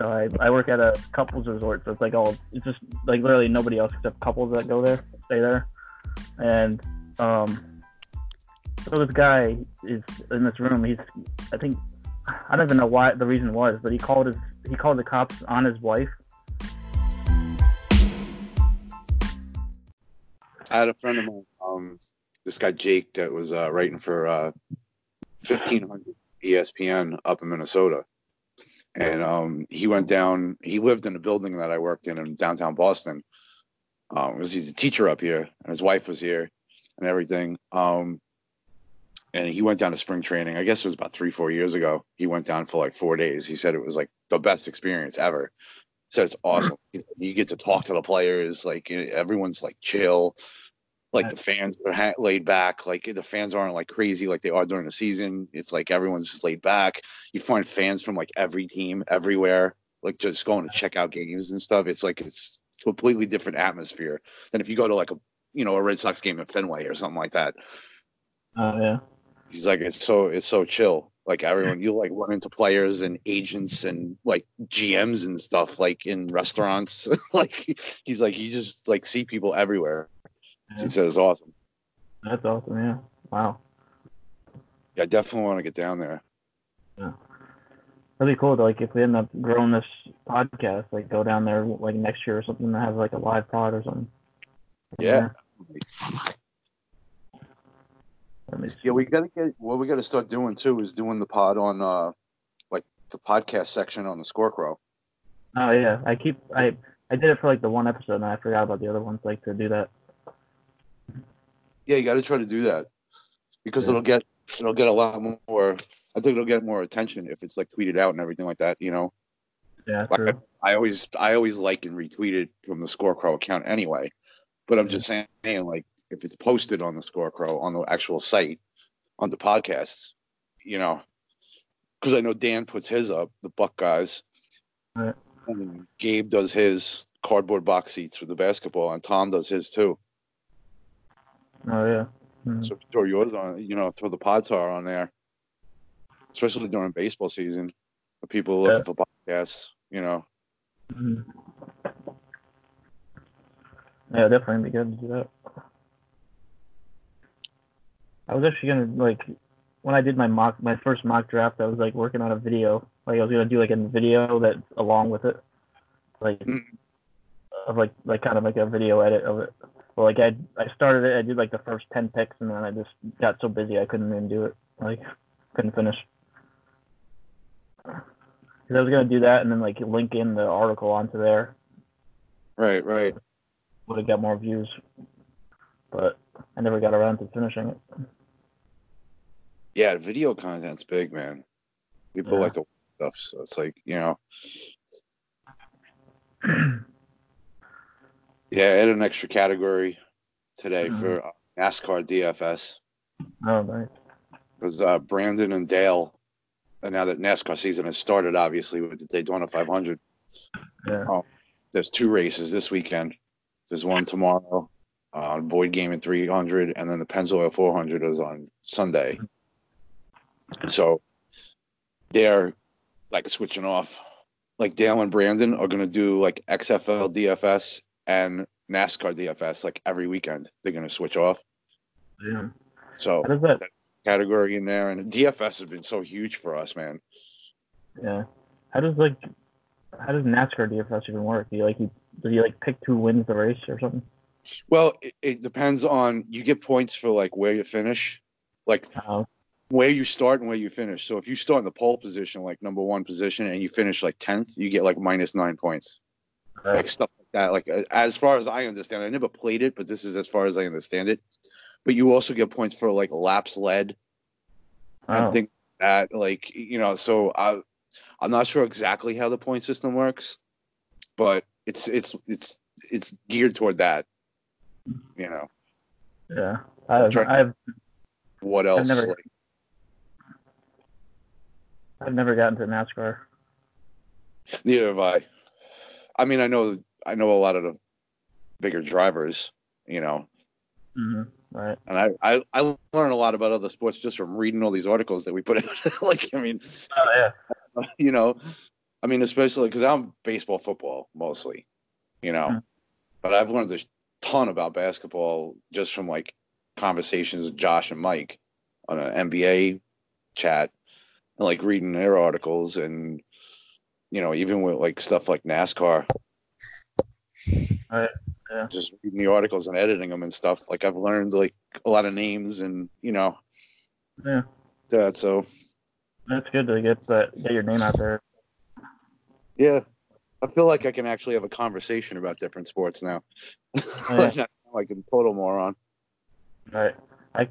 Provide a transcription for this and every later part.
So I, I work at a couples resort, so it's like all it's just like literally nobody else except couples that go there, stay there, and um, so this guy is in this room. He's I think I don't even know why the reason was, but he called his he called the cops on his wife. I had a friend of mine, um, this guy Jake, that was uh, writing for uh, 1500 ESPN up in Minnesota. And um, he went down, he lived in a building that I worked in in downtown Boston. Um, was he's a teacher up here, and his wife was here and everything. Um, and he went down to spring training. I guess it was about three, four years ago. He went down for like four days. He said it was like the best experience ever. So it's awesome. You get to talk to the players. Like everyone's like chill. Like the fans are ha- laid back. Like the fans aren't like crazy like they are during the season. It's like everyone's just laid back. You find fans from like every team everywhere, like just going to check out games and stuff. It's like it's completely different atmosphere than if you go to like a you know a Red Sox game at Fenway or something like that. Oh yeah. He's like it's so it's so chill. Like everyone, you like run into players and agents and like GMs and stuff like in restaurants. like he's like you just like see people everywhere. Yeah. He says it's awesome. That's awesome. Yeah. Wow. Yeah, I definitely want to get down there. Yeah. That'd be cool. To, like if we end up growing this podcast, like go down there like next year or something and have like a live pod or something. Yeah. Let me see. Yeah, we gotta get what we gotta start doing too is doing the pod on uh like the podcast section on the Scorecrow. Oh yeah. I keep I I did it for like the one episode and I forgot about the other ones. Like to do that. Yeah, you gotta try to do that. Because Yeah. it'll get it'll get a lot more I think it'll get more attention if it's like tweeted out and everything like that, you know. Yeah. Like, True. I always I always like and retweet it from the Scorecrow account anyway. But I'm just saying like if it's posted on the Scorecrow on the actual site on the podcasts, you know, because I know Dan puts his up, the Buck guys, Right. Gabe does his cardboard box seats for the basketball, and Tom does his too. Oh yeah. Mhm. So throw yours on, you know, throw the pod tar on there, especially during baseball season. The people looking Yeah. for podcasts, you know. Mhm. Yeah, definitely be good to do that. I was actually gonna like when I did my mock my first mock draft, I was like working on a video. Like I was gonna do like a video that along with it, like Mm. of like like kind of like a video edit of it. Well, like I I started it, I did like the first ten picks, and then I just got so busy I couldn't even do it. Like couldn't finish. 'Cause I was gonna do that and then like link in the article onto there. Right, right. would have got more views, but I never got around to finishing it. Yeah, video content's big, man. People Yeah. like the stuff, so it's like you know. Yeah, add an extra category today Mhm. for uh, NASCAR DFS Oh, nice. because uh, Brandon and Dale, and now that NASCAR season has started, obviously with the Daytona 500, Yeah. there's two races this weekend. There's one tomorrow, uh, Boyd Gaming 300, and then the Pennzoil 400 is on Sunday. So they're like switching off. Like Dale and Brandon are going to do like XFL DFS and NASCAR DFS like every weekend. They're going to switch off. Yeah. So that? category in there, and DFS has been so huge for us, man. Yeah. How does like? How does NASCAR DFS even work? Do you like you? Do you like pick who wins the race or something? Well, it, it depends on you get points for like where you finish, like Oh, where you start and where you finish. So if you start in the pole position, like number one position, and you finish like tenth, you get like minus nine points, like stuff like that. Like uh, as far as I understand, I never played it, but this is as far as I understand it. But you also get points for like laps led and Oh, things like that. Like you know, so I I'm not sure exactly how the point system works, but it's it's it's it's geared toward that. You know, yeah. I've, I've what else? never- like, I've never gotten to NASCAR. Neither have I. I mean, I know I know a lot of the bigger drivers, you know, hmm Right. and I, I I learn a lot about other sports just from reading all these articles that we put out. like, I mean, Oh yeah. you know, I mean, especially because I'm baseball, football mostly, you know. Mhm. But I've learned a ton about basketball just from like conversations with Josh and Mike on an NBA chat, and like reading their articles, and you know, even with like stuff like NASCAR. Right, yeah. Just reading the articles and editing them and stuff. Like I've learned like a lot of names and you know Yeah, that. So that's good to get that get your name out there. Yeah. I feel like I can actually have a conversation about different sports now. Yeah. Like a total moron. Right. I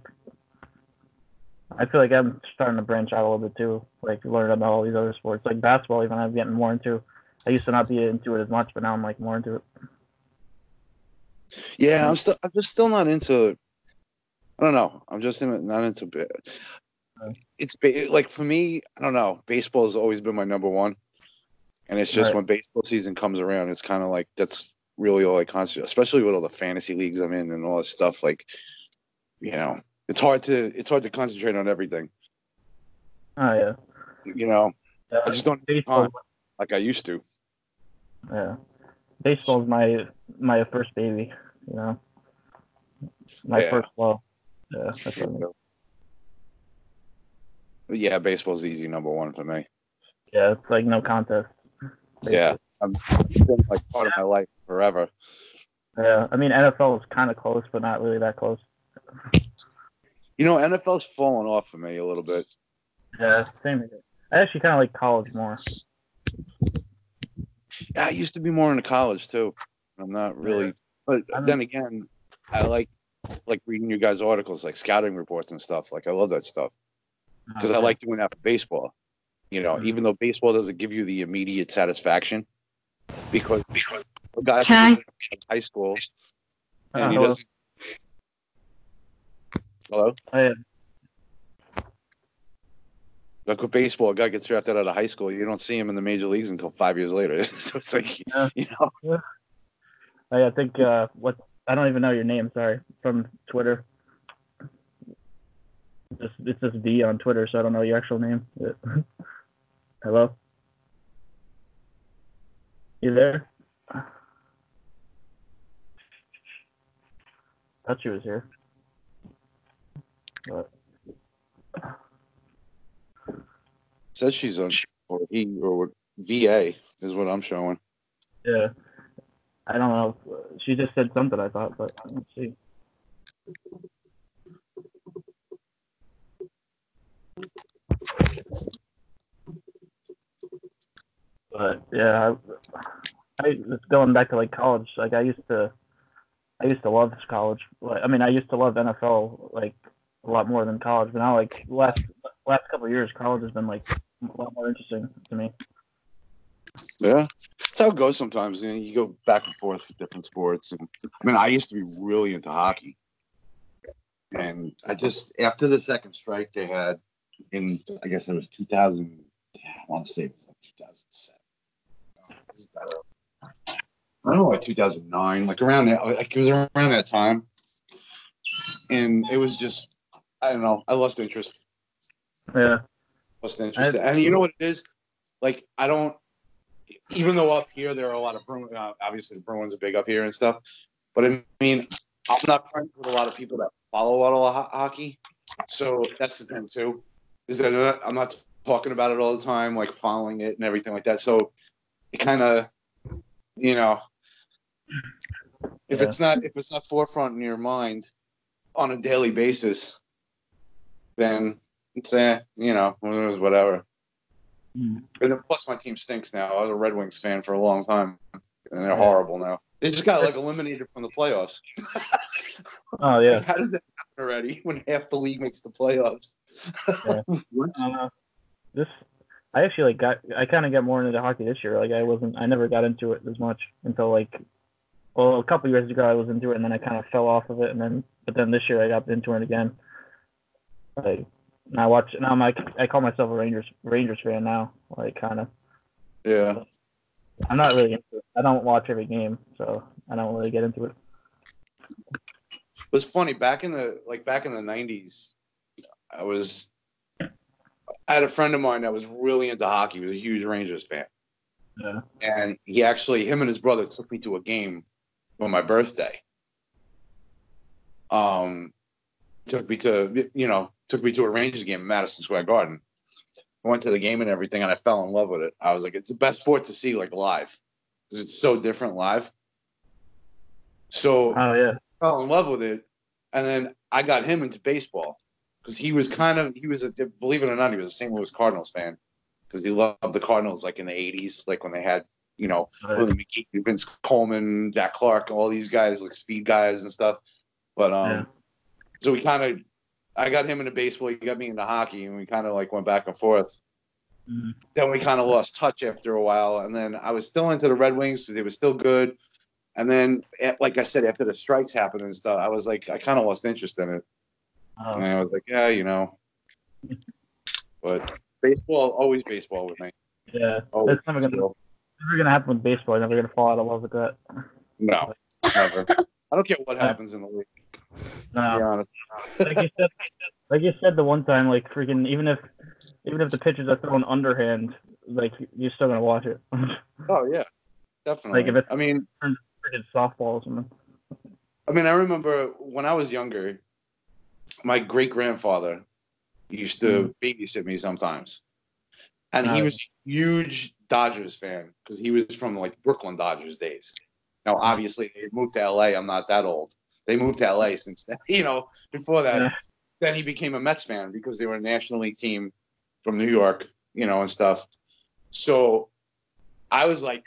I feel like I'm starting to branch out a little bit too, like learn about all these other sports, like basketball. Even I'm getting more into. I used to not be into it as much, but now I'm like more into it. Yeah, I'm still I'm just still not into I don't know. I'm just in, not into ba- Uh. it's like for me, I don't know. Baseball has always been my number one. And it's just Right. when baseball season comes around, it's kind of like that's really all I concentrate, especially with all the fantasy leagues I'm in and all this stuff. Like, you know, it's hard to it's hard to concentrate on everything. Oh yeah. You know, yeah. I just don't baseball. Uh, like I used to. Yeah. Baseball's my my first baby. You know. My Yeah. first love. Yeah. That's what I mean. Yeah, baseball's easy number one for me. Yeah. It's like no contest. Yeah, I'm, it's been like part of my life forever. Yeah. I mean NFL is kind of close, but not really that close. You know, NFL's fallen off for me a little bit. Yeah. Same. here. I actually kind of like college more. Yeah, I used to be more into college too. I'm not really, but I'm- then again, I like like reading you guys' articles, like scouting reports and stuff. Like I love that stuff because I like doing that for baseball. You know, Mhm. even though baseball doesn't give you the immediate satisfaction, because because a guy Okay. in high school and he doesn't. Hello. Oh, yeah. Like with baseball, a guy gets drafted out of high school, you don't see him in the major leagues until five years later. so it's like, Yeah. you know, I, I think uh, what I don't even know your name. Sorry, from Twitter. Just it's just V on Twitter, so I don't know your actual name. Hello. You there? I Thought she was here. Says she's on or he or VA is what I'm showing. yeah, I don't know. She just said something. I thought, but let's see. But yeah, I, I going back to like college. Like I used to, I used to love college. Like, I mean, I used to love NFL like a lot more than college. But now, like last last couple of years, college has been like a lot more interesting to me. Yeah, that's how it goes sometimes. You, know, you go back and forth with different sports. And I mean, I used to be really into hockey, and I just after the second strike they had in, I guess it was 2000. I want to say it was like 2007. I don't know, like 2009, like around that, like it was around that time, and it was just, I don't know, I lost interest. Yeah, Lost interest, and you know what it is? Like I don't, even though up here there are a lot of Bruins, uh, obviously the Bruins are big up here and stuff, but I mean, I'm not friends with a lot of people that follow a lot of hockey, so that's the thing too, is that I'm not- I'm not talking about it all the time, like following it and everything like that. So it kind of, you know, if Yeah. it's not if it's not forefront in your mind on a daily basis, then it's eh, you know, it was whatever. Mm. And then plus my team stinks now. I was a Red Wings fan for a long time, and they're Yeah. horrible now. They just got like eliminated from the playoffs. oh yeah. How did that happen already? When half the league makes the playoffs? Yeah. What? Uh, this I actually like got I kind of got more into hockey this year. Like I wasn't I never got into it as much until like well a couple years ago I was into it and then I kind of fell off of it and then but then this year I got into it again. Like I watch now I'm like I call myself a Rangers Rangers fan now. Like kind of Yeah. I'm not really into it. I don't watch every game so I don't really get into it. It was funny back in the like back in the nineties. I was I had a friend of mine that was really into hockey. He was a huge Rangers fan, Yeah. and he actually him and his brother took me to a game on my birthday. Um, took me to you know took me to a Rangers game in Madison Square Garden. I went to the game and everything, and I fell in love with it. I was like, it's the best sport to see like live because it's so different live. So Oh yeah. fell in love with it, and then I got him into baseball because he was kind of he was a believe it or not he was a St. Louis Cardinals fan because he loved the Cardinals like in the '80s, like when they had you know Willie McGee, Vince Coleman, Jack Clark, all these guys like speed guys and stuff. But um, Yeah. So we kind of I got him into baseball, he got me into hockey, and we kind of like went back and forth. Mhm. Then we kind of lost touch after a while, and then I was still into the Red Wings, so they were still good. And then, eh, like I said, after the strikes happened and stuff, I was like, I kind of lost interest in it. And Oh, I was like, yeah, you know. But baseball, always baseball with me. yeah. Always That's never gonna never gonna happen with baseball. You're never gonna fall out of love with that. No, never. I don't care what happens in the league. No. like you said, like you said the one time, like freaking, even if even if the pitches are thrown underhand, like you're still gonna watch it. Oh yeah, definitely. Like, if it's- I mean, freaking softball or something. I mean, I remember when I was younger, my great grandfather used to mm-hmm. babysit me sometimes, and he was a huge Dodgers fan because he was from like Brooklyn Dodgers days. Now, obviously, they moved to LA. I'm not that old. They moved to LA since then. You know, before that, Yeah. then he became a Mets fan because they were a National League team from New York, you know, and stuff. So I was like,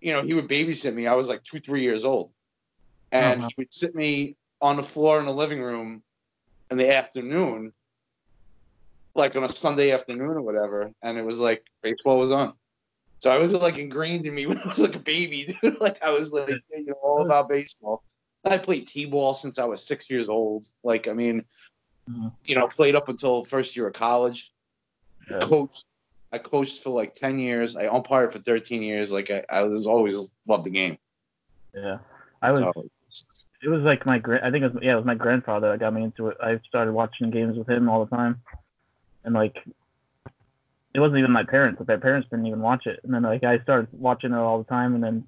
you know, he would babysit me. I was like two, three years old. And Uh-huh. he would sit me on the floor in the living room in the afternoon, like on a Sunday afternoon or whatever. And it was like baseball was on. So I was like ingrained in me when I was like a baby, dude. like I was like, you know, all about baseball. I played t-ball since I was six years old. Like, I mean, Mhm. you know, played up until first year of college. Yeah. Coached. I coached for like ten years. I umpired for thirteen years. Like I, I was always loved the game. Yeah. I was. So, It was like my grand. I think it was yeah. It was my grandfather that got me into it. I started watching games with him all the time, and like, it wasn't even my parents. But their parents didn't even watch it. And then like I started watching it all the time, and then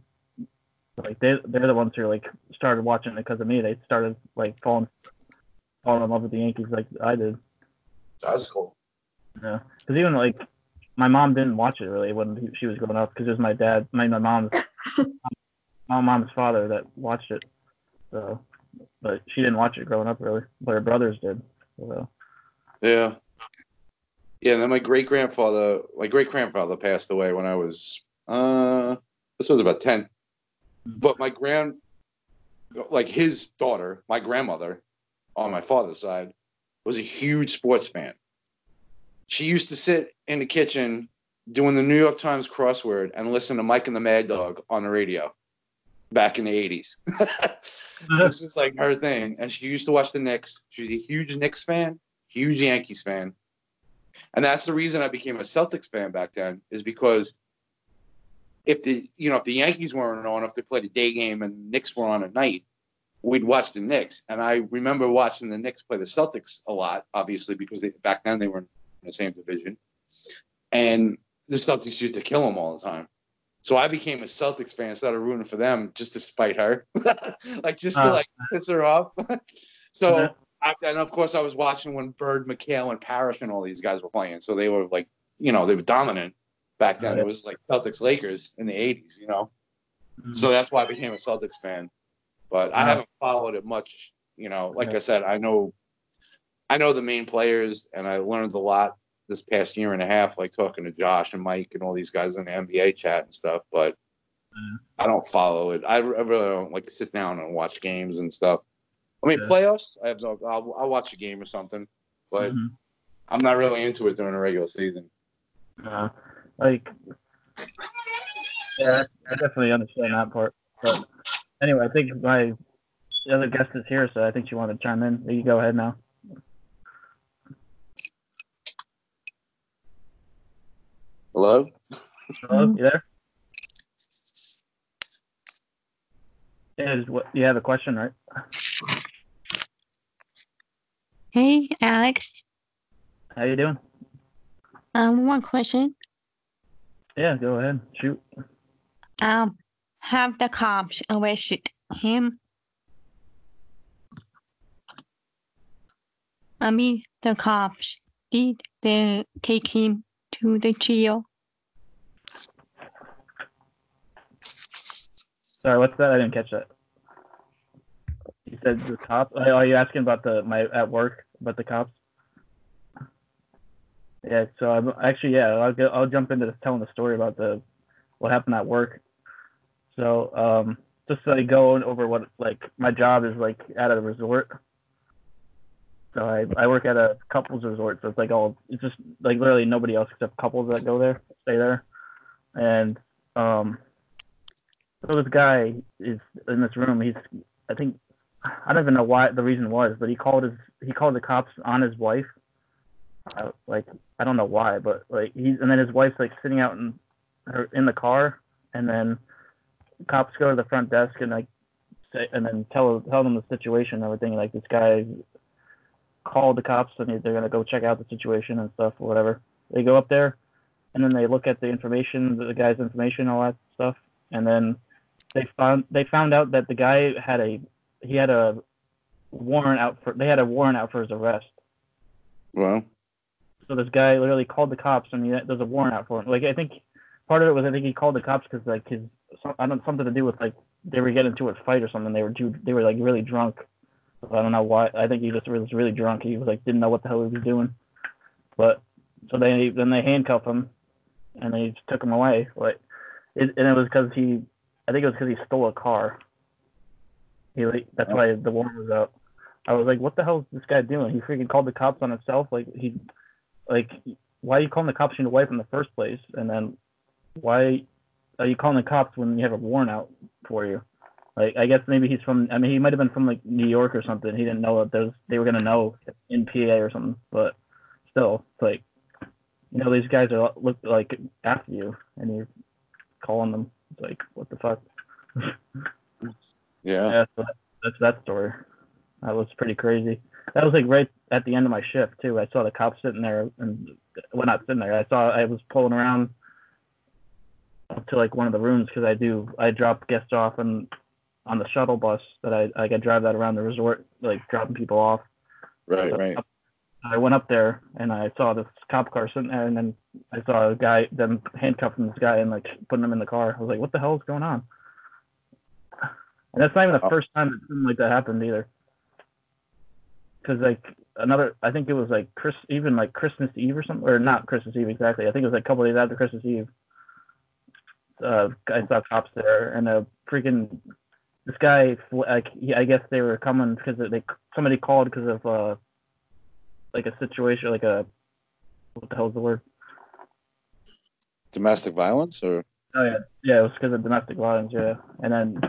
like they they're the ones who like started watching it because of me. They started like falling falling in love with the Yankees like I did. that's cool. Yeah, because even like my mom didn't watch it really when she was growing up because it was my dad, my my mom's my mom's father that watched it. So, but she didn't watch it growing up really, but her brothers did. So, Yeah. Yeah, and then my great grandfather, my great grandfather passed away when I was, uh, this was about 10. But my grand, like his daughter, my grandmother on my father's side, was a huge sports fan. She used to sit in the kitchen doing the New York Times crossword and listen to Mike and the Mad Dog on the radio back in the 80s. this is like her thing. And she used to watch the Knicks. She's a huge Knicks fan, huge Yankees fan. And that's the reason I became a Celtics fan back then, is because if the you know if the Yankees weren't on, if they played a day game and the Knicks were on at night, we'd watch the Knicks. And I remember watching the Knicks play the Celtics a lot, obviously because they, back then they were in the same division, and the Celtics used to kill them all the time. So I became a Celtics fan, started rooting for them just to spite her, like just to Oh. like piss her off. so Yeah. I, and of course I was watching when Bird, McHale, and Parish and all these guys were playing. So they were like, you know, they were dominant back then. Right. It was like Celtics Lakers in the '80s, you know. Mm-hmm. So that's why I became a Celtics fan. But I haven't followed it much. You know, like Yeah. I said, I know, I know the main players, and I learned a lot this past year and a half, like talking to Josh and Mike and all these guys in the NBA chat and stuff. But Mhm. I don't follow it. I, really don't like sit down and watch games and stuff. I mean, Yeah. playoffs. I have no. I'll, I'll watch a game or something, but Mhm. I'm not really into it during the regular season. Like, yeah, I definitely understand that part. But anyway, I think my the other guest is here, so I think she wanted to chime in. You go ahead now. Hello. Hello, you there? Yeah, is what you have a question, right? Hey, Alex. How you doing? Um, one question. Yeah, go ahead. Shoot. Um, have the cops arrested him? I mean, the cops did they take him to the jail? Sorry, what's that? I didn't catch that. You said the cops. Are you asking about the my at work about the cops? Yeah. So I'm actually yeah. I'll get, I'll jump into telling the story about the what happened at work. So um, just like going over what like my job is like at a resort. So I, I work at a couples resort, so it's like all it's just like literally nobody else except couples that go there, stay there, and um, so this guy is in this room. He's I think I don't even know why the reason was, but he called his he called the cops on his wife. Uh, like I don't know why, but like he's and then his wife's like sitting out in her in the car, and then cops go to the front desk and like say and then tell tell them the situation and everything. Like this guy called the cops and they're gonna go check out the situation and stuff or whatever. They go up there, and then they look at the information, the guy's information, all that stuff, and then they found they found out that the guy had a he had a warrant out for they had a warrant out for his arrest. Well, So this guy literally called the cops and he, there's a warrant out for him. Like I think part of it was I think he called the cops because like his some, I don't something to do with like they were getting into a fight or something. They were too, they were like really drunk. I don't know why. I think he just was really drunk. He was like didn't know what the hell he was doing. But so they then they handcuffed him and they just took him away. Like it, and it was because he I think it was because he stole a car. He like that's oh. why the warrant was out. I was like, what the hell is this guy doing? He freaking called the cops on himself. Like he, like why are you calling the cops on your wife in the first place? And then why are you calling the cops when you have a warrant out for you? Like I guess maybe he's from. I mean, he might have been from like New York or something. He didn't know that there's they were gonna know in PA or something. But still, it's like you know these guys are look like after you and you're calling them. It's like what the fuck. yeah. Yeah, so that, that's that story. That was pretty crazy. That was like right at the end of my shift too. I saw the cops sitting there, and well, not sitting there. I saw I was pulling around up to like one of the rooms because I do I drop guests off and on the shuttle bus that I like I drive that around the resort, like dropping people off. Right, right. I went up there and I saw this cop car sitting there, and then I saw a guy them handcuffing this guy and like putting him in the car. I was like, what the hell is going on? And that's not even the Oh. first time that something like that happened either. Because like another, I think it was like Chris, even like Christmas Eve or something, or not Christmas Eve exactly. I think it was like a couple days after Christmas Eve. Uh, I saw cops there, and a freaking this guy, like he, I guess they were coming because they somebody called because of uh like a situation, like a what the hell's the word? Domestic violence or Oh yeah, yeah, it was because of domestic violence, yeah. And then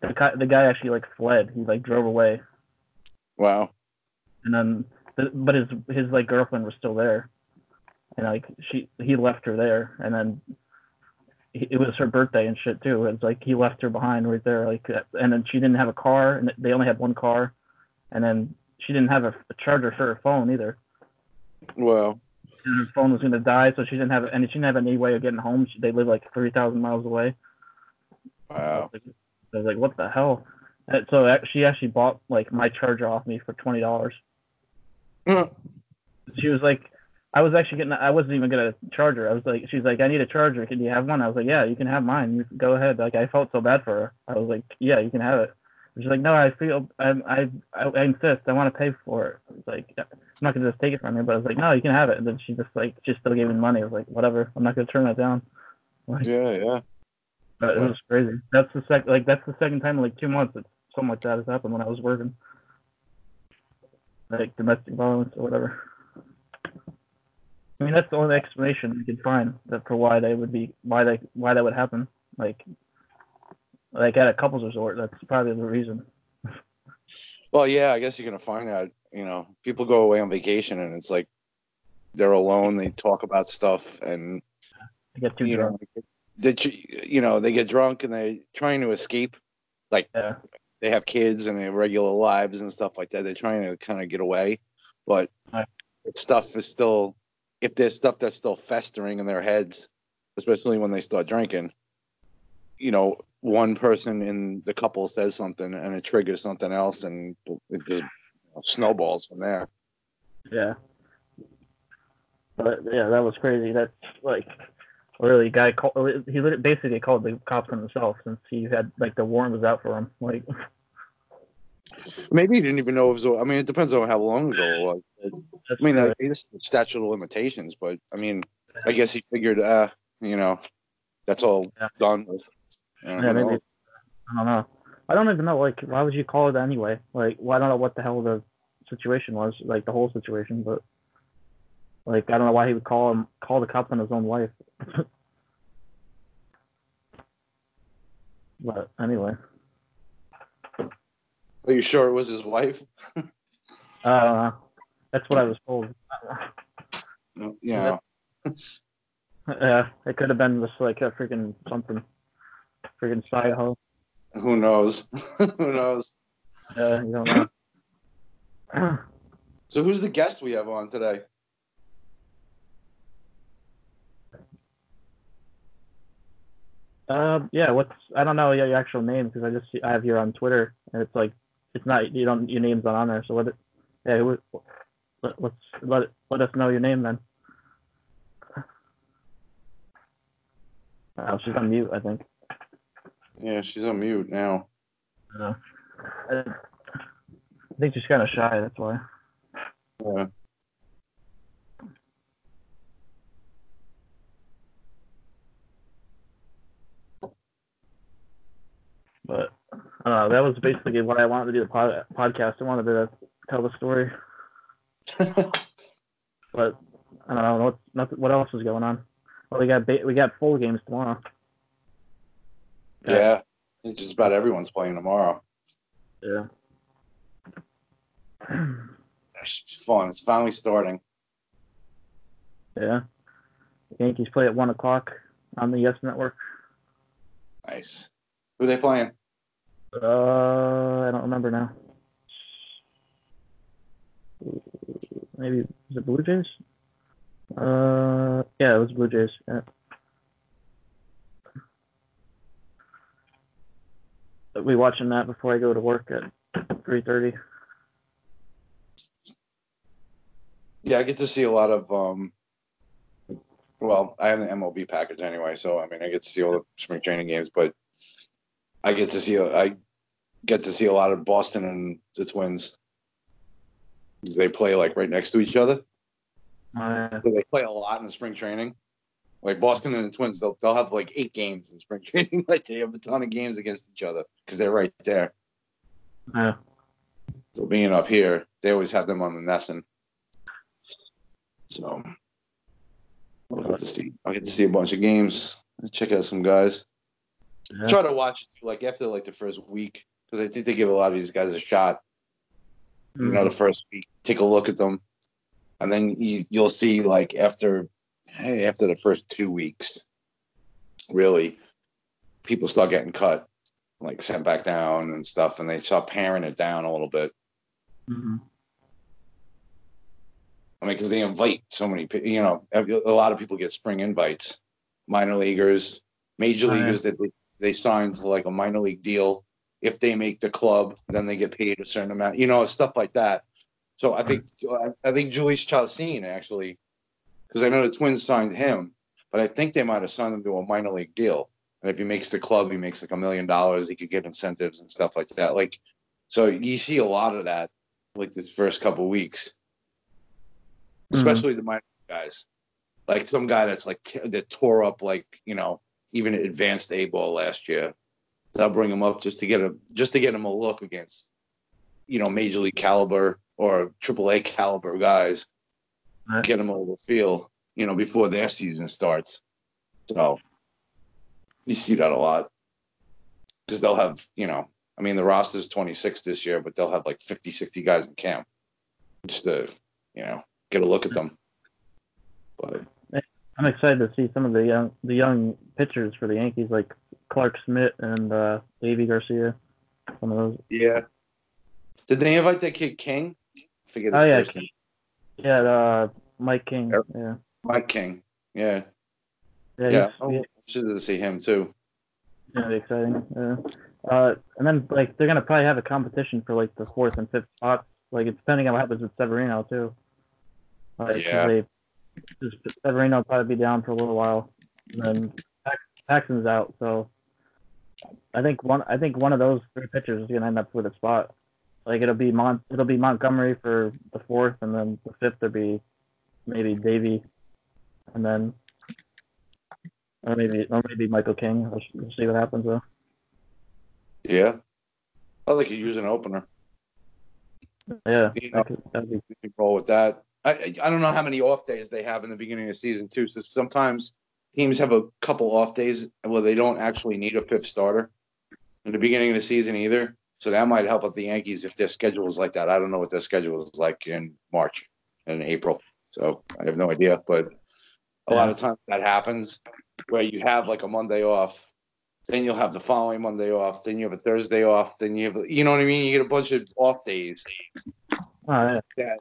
the the guy actually like fled. He like drove away, wow. and then but his his like girlfriend was still there, and like she he left her there, and then he- it was her birthday and shit too. It's like he left her behind right there, like, and then she didn't have a car, and they only had one car, and then she didn't have a, a charger for her phone either. Well, and her phone was gonna die, so she didn't have and she didn't have any way of getting home. She, they live like three thousand miles away. wow. I was like, what the hell? And so ac- she actually bought like my charger off me for twenty dollars. Mm. She was like, I was actually getting, I wasn't even gonna charge her. I was like, she's like, I need a charger. Can you have one? I was like, yeah, you can have mine. You can go ahead. Like I felt so bad for her. I was like, yeah, you can have it. She's like, no, I feel, I, I, I, insist. I want to pay for it. I was like, I'm not gonna just take it from you. But I was like, no, you can have it. And then she just like, she still gave me money. I was like, whatever. I'm not gonna turn that down. Like, Yeah, yeah. but it was crazy. That's the sec, like that's the second time in like two months that something like that has happened when I was working, like domestic violence or whatever. I mean, that's the only explanation we could find that for why they would be why they why that would happen. Like, like at a couples resort, that's probably the reason. Well, yeah, I guess you're gonna find out. You know, people go away on vacation and it's like they're alone. They talk about stuff, and I get too you drunk. know, they, you know, they get drunk and they're trying to escape. Like Yeah, they have kids and they have regular lives and stuff like that. They're trying to kind of get away, but Right. stuff is still, if there's stuff that's still festering in their heads, especially when they start drinking, you know, one person in the couple says something and it triggers something else, and it just snowballs from there. Yeah. But yeah, that was crazy. That's like really guy called. He basically called the cops on himself since he had like the warrant was out for him. Like Maybe he didn't even know it was. I mean, it depends on how long ago it was. that's I mean, uh, it's statute of limitations, but I mean, I guess he figured, uh, you know, that's all Yeah. done with. You know, yeah, maybe? I don't know. I don't even know. Like, why would you call it anyway? Like, well, I don't know what the hell the situation was. Like the whole situation, but like I don't know why he would call him call the cops on his own wife. but anyway, Are you sure it was his wife? uh, that's what I was told. Yeah. Yeah, it could have been just like a freaking something, freaking side hoe. Who knows? Who knows? Yeah, you don't know. So, who's the guest we have on today? Uh, yeah. What's I don't know your actual name because I just I have you on Twitter and it's like it's not you don't your name's not on there. So what? It, yeah, What, let, let's let let us know your name then. Oh, she's on mute, I think. Yeah, she's on mute now. I, I think she's kind of shy. That's why. Yeah. But I. That was basically what I wanted to do the pod, podcast. I wanted to tell the story, but I don't know what nothing, what else is going on. Well, we got ba- we got full games tomorrow. yeah. Just about everyone's playing tomorrow. Yeah. It's fun. It's finally starting. Yeah. The Yankees play at one o'clock on the Yes Network. Nice. Who they playing? Uh, I don't remember now. Maybe was it Blue Jays? Uh, yeah, it was Blue Jays. Yeah. I'll be watching that before I go to work at three thirty. Yeah, I get to see a lot of. um Well, I have the MLB package anyway, so I mean, I get to see all the spring training games, but I get to see. I get to see a lot of Boston and the Twins. They play like right next to each other. Uh, So they play a lot in the spring training. Like Boston and the Twins, they'll they'll have like eight games in spring training. like they have a ton of games against each other because they're right there. yeah. So being up here, they always have them on the NESN. So I'll get to see. I'll get to see a bunch of games. Check out some guys. Yeah. Try to watch like after like the first week because I think they give a lot of these guys a shot. You know, the first week, take a look at them, and then you, you'll see like after, hey, after the first two weeks, really, people start getting cut, like sent back down and stuff, and they start paring it down a little bit. Mhm. I mean, because they invite so many, you know, a lot of people get spring invites, minor leaguers, major Oh, leaguers that they, they sign to like a minor league deal. If they make the club, then they get paid a certain amount, you know, stuff like that. So I think I think Jhoulys Chacín actually, because I know the Twins signed him, but I think they might have signed him to a minor league deal. And if he makes the club, he makes like a million dollars. He could get incentives and stuff like that. Like, so you see a lot of that, like this first couple weeks mm-hmm. especially the minor guys. Like some guy that's like t- that tore up like you know even advanced A ball last year. They'll bring him up just to get a just to get him a look against you know major league caliber or triple A caliber guys. Right. Get him over little feel you know before their season starts. So you see that a lot because they'll have you know I mean the roster is 26 this year, but they'll have like 50, 60 guys in camp just to you know get a look at them. But I'm excited to see some of the young the young pitchers for the Yankees, like Clarke Schmidt and uh, Deivi Garcia. Some of those. yeah, did they invite that kid King? I forget his Oh, yeah, first name. Yeah, uh, Mike King. Yeah. Mike King. Yeah, Yeah. yeah. Oh, should have see him too. be exciting. Yeah. Uh, and then like they're gonna probably have a competition for like the fourth and fifth spots. Like it's depending on what happens with Severino too. Like, Yeah. They, Severino will probably be down for a little while, and then Paxton's out. So I think one I think one of those three pitchers is gonna end up with a spot. Like it'll be Mon it'll be Montgomery for the fourth, and then the fifth will be maybe Deivi, and then or maybe or maybe Michael King. We'll, we'll see what happens though. Yeah. I like you use an opener. Yeah, You know, could, be you roll with that. I I I don't know how many off days they have in the beginning of the season too. So sometimes teams have a couple off days where they don't actually need a fifth starter in the beginning of the season either. So that might help out the Yankees if their schedule is like that. I don't know what their schedule is like in March and April. So I have no idea. But a lot of times that happens where you have like a Monday off, then you'll have the following Monday off, then you have a Thursday off, then you have you know what I mean? You get a bunch of off days oh yeah. that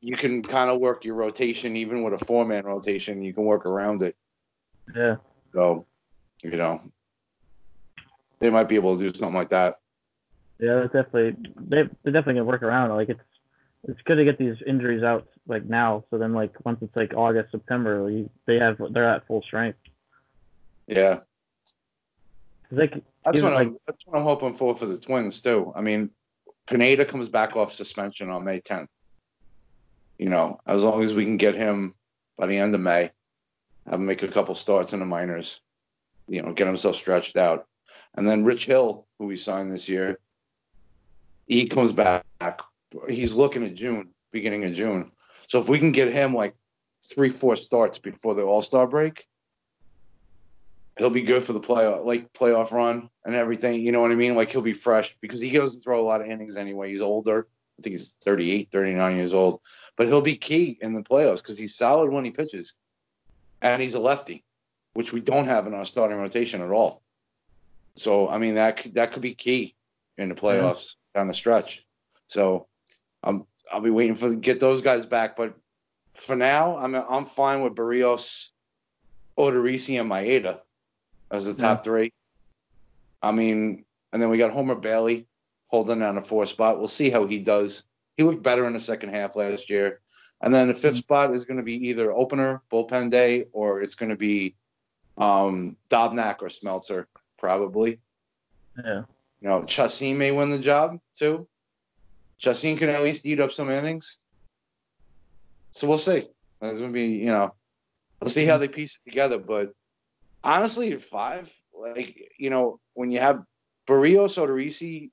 you can kind of work your rotation, even with a four man rotation, you can work around it. Yeah, So, you know, they might be able to do something like that. yeah, that's definitely they they're definitely gonna work around. Like it's it's good to get these injuries out like now. So then like once it's like August September, you, they have they're at full strength. Yeah. That's what I'm. like- That's what I'm hoping for for the Twins too. I mean, Pineda comes back off suspension on May 10th. You know, as long as we can get him by the end of May, have him make a couple starts in the minors, you know, get himself stretched out, and then Rich Hill, who we signed this year, he comes back. He's looking at June, beginning of June. So if we can get him like three, four starts before the All Star break, he'll be good for the playoff, like playoff run and everything. You know what I mean? Like he'll be fresh because he doesn't throw a lot of innings anyway. He's older. I think he's 38, 39 years old, but he'll be key in the playoffs because he's solid when he pitches, and he's a lefty, which we don't have in our starting rotation at all. So I mean that could, that could be key in the mm-hmm. playoffs down the stretch. So I'm I'll be waiting for get those guys back, but for now I'm I'm fine with Berrios, Odorizzi, and Maeda as the top three. I mean, and then we got Homer Bailey holding down the fourth spot. We'll see how he does. He looked better in the second half last year. And then the fifth spot is going to be either opener, bullpen day, or it's going to be um, Dobnak or Smeltzer, probably. yeah, You know, Chacín may win the job too. Chacín can at least eat up some innings. So we'll see. It's gonna be, you know, we'll see how they piece it together. But honestly, five, like, you know, when you have Berrios, Odorizzi,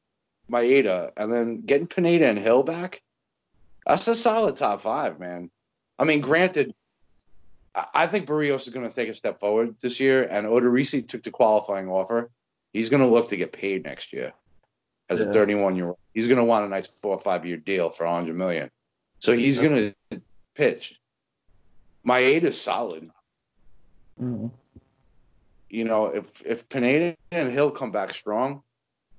Maeda, and then getting Pineda and Hill back, that's a solid top five, man. I mean, granted, I- think Berrios is going to take a step forward this year, and Odorizzi took the qualifying offer. He's going to look to get paid next year as a 31 year old. He's going to want a nice four or five year deal for 100 million. So he's going to pitch. Maeda is solid. Mhm. You know, if if Pineda and Hill come back strong,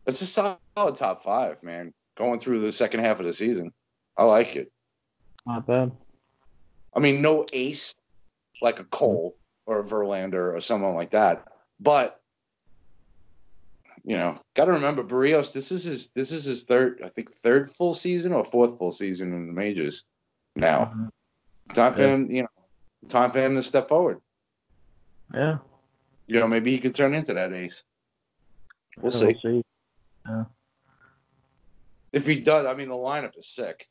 it's a solid top five, man. Going through the second half of the season, I like it. not bad. I mean, no ace like a Cole or a Verlander or someone like that. But you know, got to remember Berrios. This is his. This is his third. I think third full season or fourth full season in the majors. Now, Mhm. time for Yeah. him. You know, time for him to step forward. Yeah, You know, maybe he could turn into that ace. We'll yeah, see. see. If he does, I mean, the lineup is sick.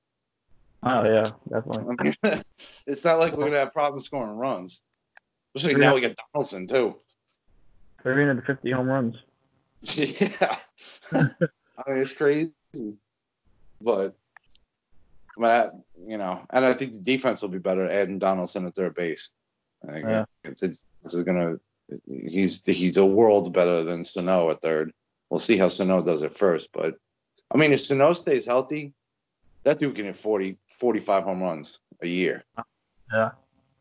Oh yeah, definitely. It's not like we're gonna have problems scoring runs. Especially now we got Donaldson too. 350 home runs. Yeah. I mean, it's crazy. But, but, you know, and I think the defense will be better adding Donaldson at third base. I think Yeah. it's, it's, this is going to, he's, he's a world better than Sano at third. We'll see how Sano does it first. But, I mean, if Sano stays healthy, that dude can hit 40, 45 home runs a year. Yeah.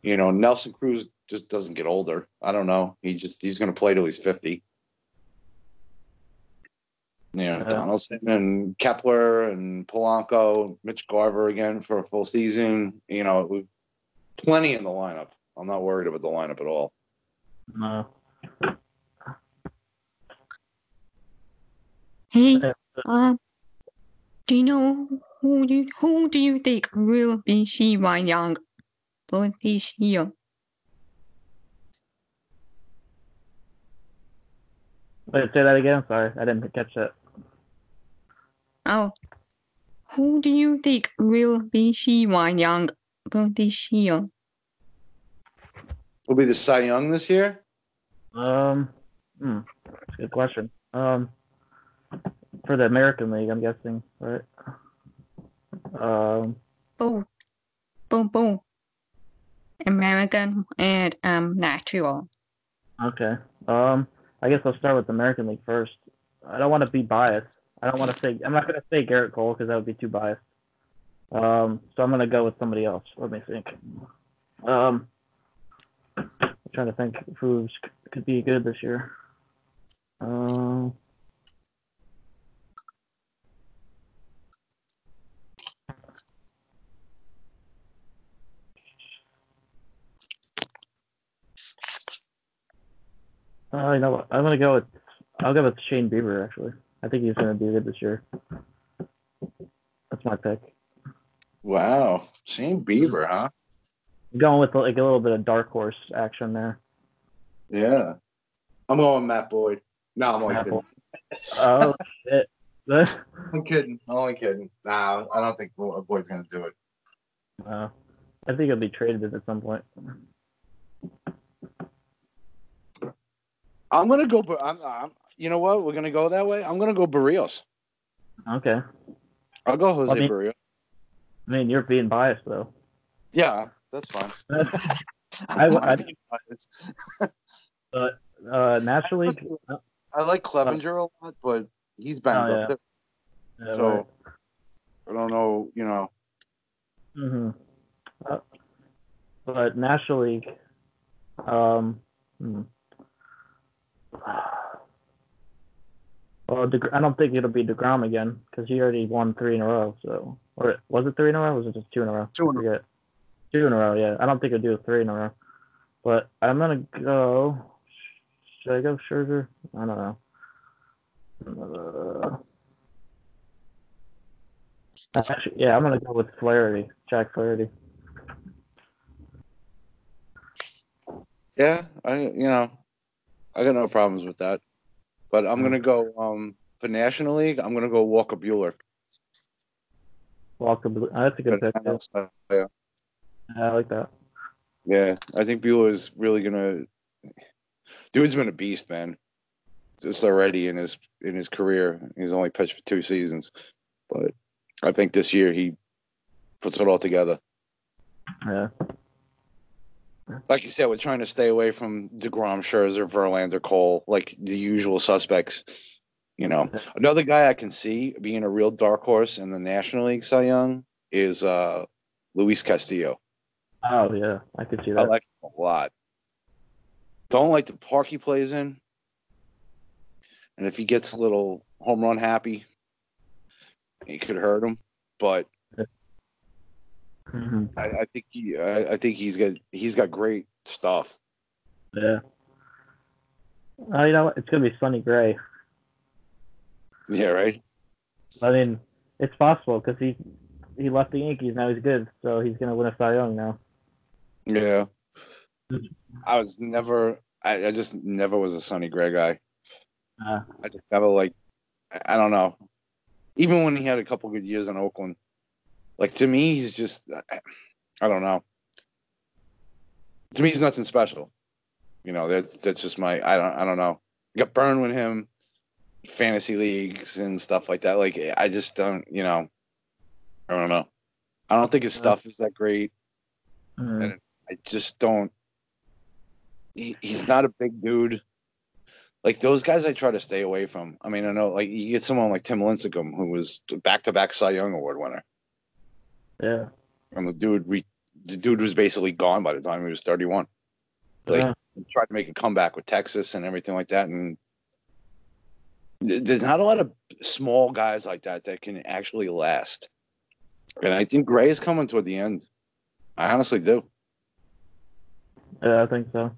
You know, Nelson Cruz just doesn't get older. I don't know. He just, he's going to play till he's 50 you know, Yeah. Donaldson and Kepler and Polanco, Mitch Garver again for a full season. You know, we've plenty in the lineup. I'm not worried about the lineup at all. No. Hey, Yeah. um, do you know who you who do you think will be Xi Wan Yang for this year? Wait, say that again. Sorry, I didn't catch that. Oh, who do you think will be Xi Wan Yang for this year? Will be the Cy Young this year? Um, hmm, that's a good question. Um, for the American League, I'm guessing, right? Um, Both, both, both. American and um natural. okay. Um, I guess I'll start with the American League first. I don't want to be biased. I don't want to say. I'm not gonna say Gerrit Cole because that would be too biased. Um, so I'm gonna go with somebody else. Let me think. Um, I'm trying to think who could be good this year. Um. Uh, you know what? I'm gonna go with. I'll go with Shane Bieber. Actually, I think he's gonna be good this year. That's my pick. Wow. Shane Bieber, huh? Going with like a little bit of dark horse action there. Yeah. I'm going Matt Boyd. No, I'm only Matt kidding. Oh shit! I'm kidding. I'm only kidding. Nah, I don't think Boyd's gonna do it. Uh, I think he'll be traded at some point. I'm gonna go. I'm, I'm, you know what? We're gonna go that way. I'm gonna go Berrios. Okay. I'll go Jose I mean- Berrios. I mean, you're being biased though. Yeah, that's fine. I, I think, it's But uh, National League. I like Clevinger a lot, but he's banged Oh, up. yeah. too. Yeah, So I don't know. You know. hmm Uh, but National League, um, hmm. well, Deg- I don't think it'll be deGrom again because he already won three in a row. So, or was it three in a row? Or was it just two in a row? Two in a I forget. Two in a row. Yeah, I don't think it'll do three in a row. But I'm gonna go. Should I go Scherzer? I don't know. Uh, Actually, yeah, I'm gonna go with Flaherty, Jack Flaherty. Yeah, I you know, I got no problems with that. But I'm gonna go um for National League. I'm gonna go Walker Buehler. Walker, oh, that's a good pick. Yeah, Yeah, I like that. yeah. I think Buehler is really gonna. Dude's been a beast, man. Just already in his in his career, he's only pitched for two seasons, but I think this year he puts it all together. Yeah, like you said, we're trying to stay away from deGrom, Scherzer, Verlander, Cole, like the usual suspects. You know, another guy I can see being a real dark horse in the National League Cy Young is uh, Luis Castillo. oh yeah, I could see I that. like him a lot. Don't like the park he plays in, and if he gets a little home run happy, he could hurt him. But hmm I, I think he, I, I think he's got he's got great stuff. Yeah. Oh, you know what? It's gonna be Sonny Gray. Yeah, right. I mean, it's possible because he he left the Yankees. Now he's good, so he's gonna win a Cy Young now. Yeah. I was never I, I just never was a Sonny Gray guy. Uh, I just never like I don't know. Even when he had a couple good years in Oakland. Like to me he's just I, don't know. To me he's nothing special. You know, that's that's just my I don't I don't know. got burned with him fantasy leagues and stuff like that. Like I just don't, you know, I don't know. I don't think his stuff is that great. mm, I just don't. He, he's not a big dude. Like those guys, I try to stay away from. I mean, I know, like you get someone like Tim Lincecum, who was back-to-back Cy Young Award winner, yeah. and the dude, re, the dude was basically gone by the time he was thirty-one. Like, Yeah. tried to make a comeback with Texas and everything like that, and there's not a lot of small guys like that that can actually last. And I think Gray is coming toward the end. I honestly do. Yeah, I think so.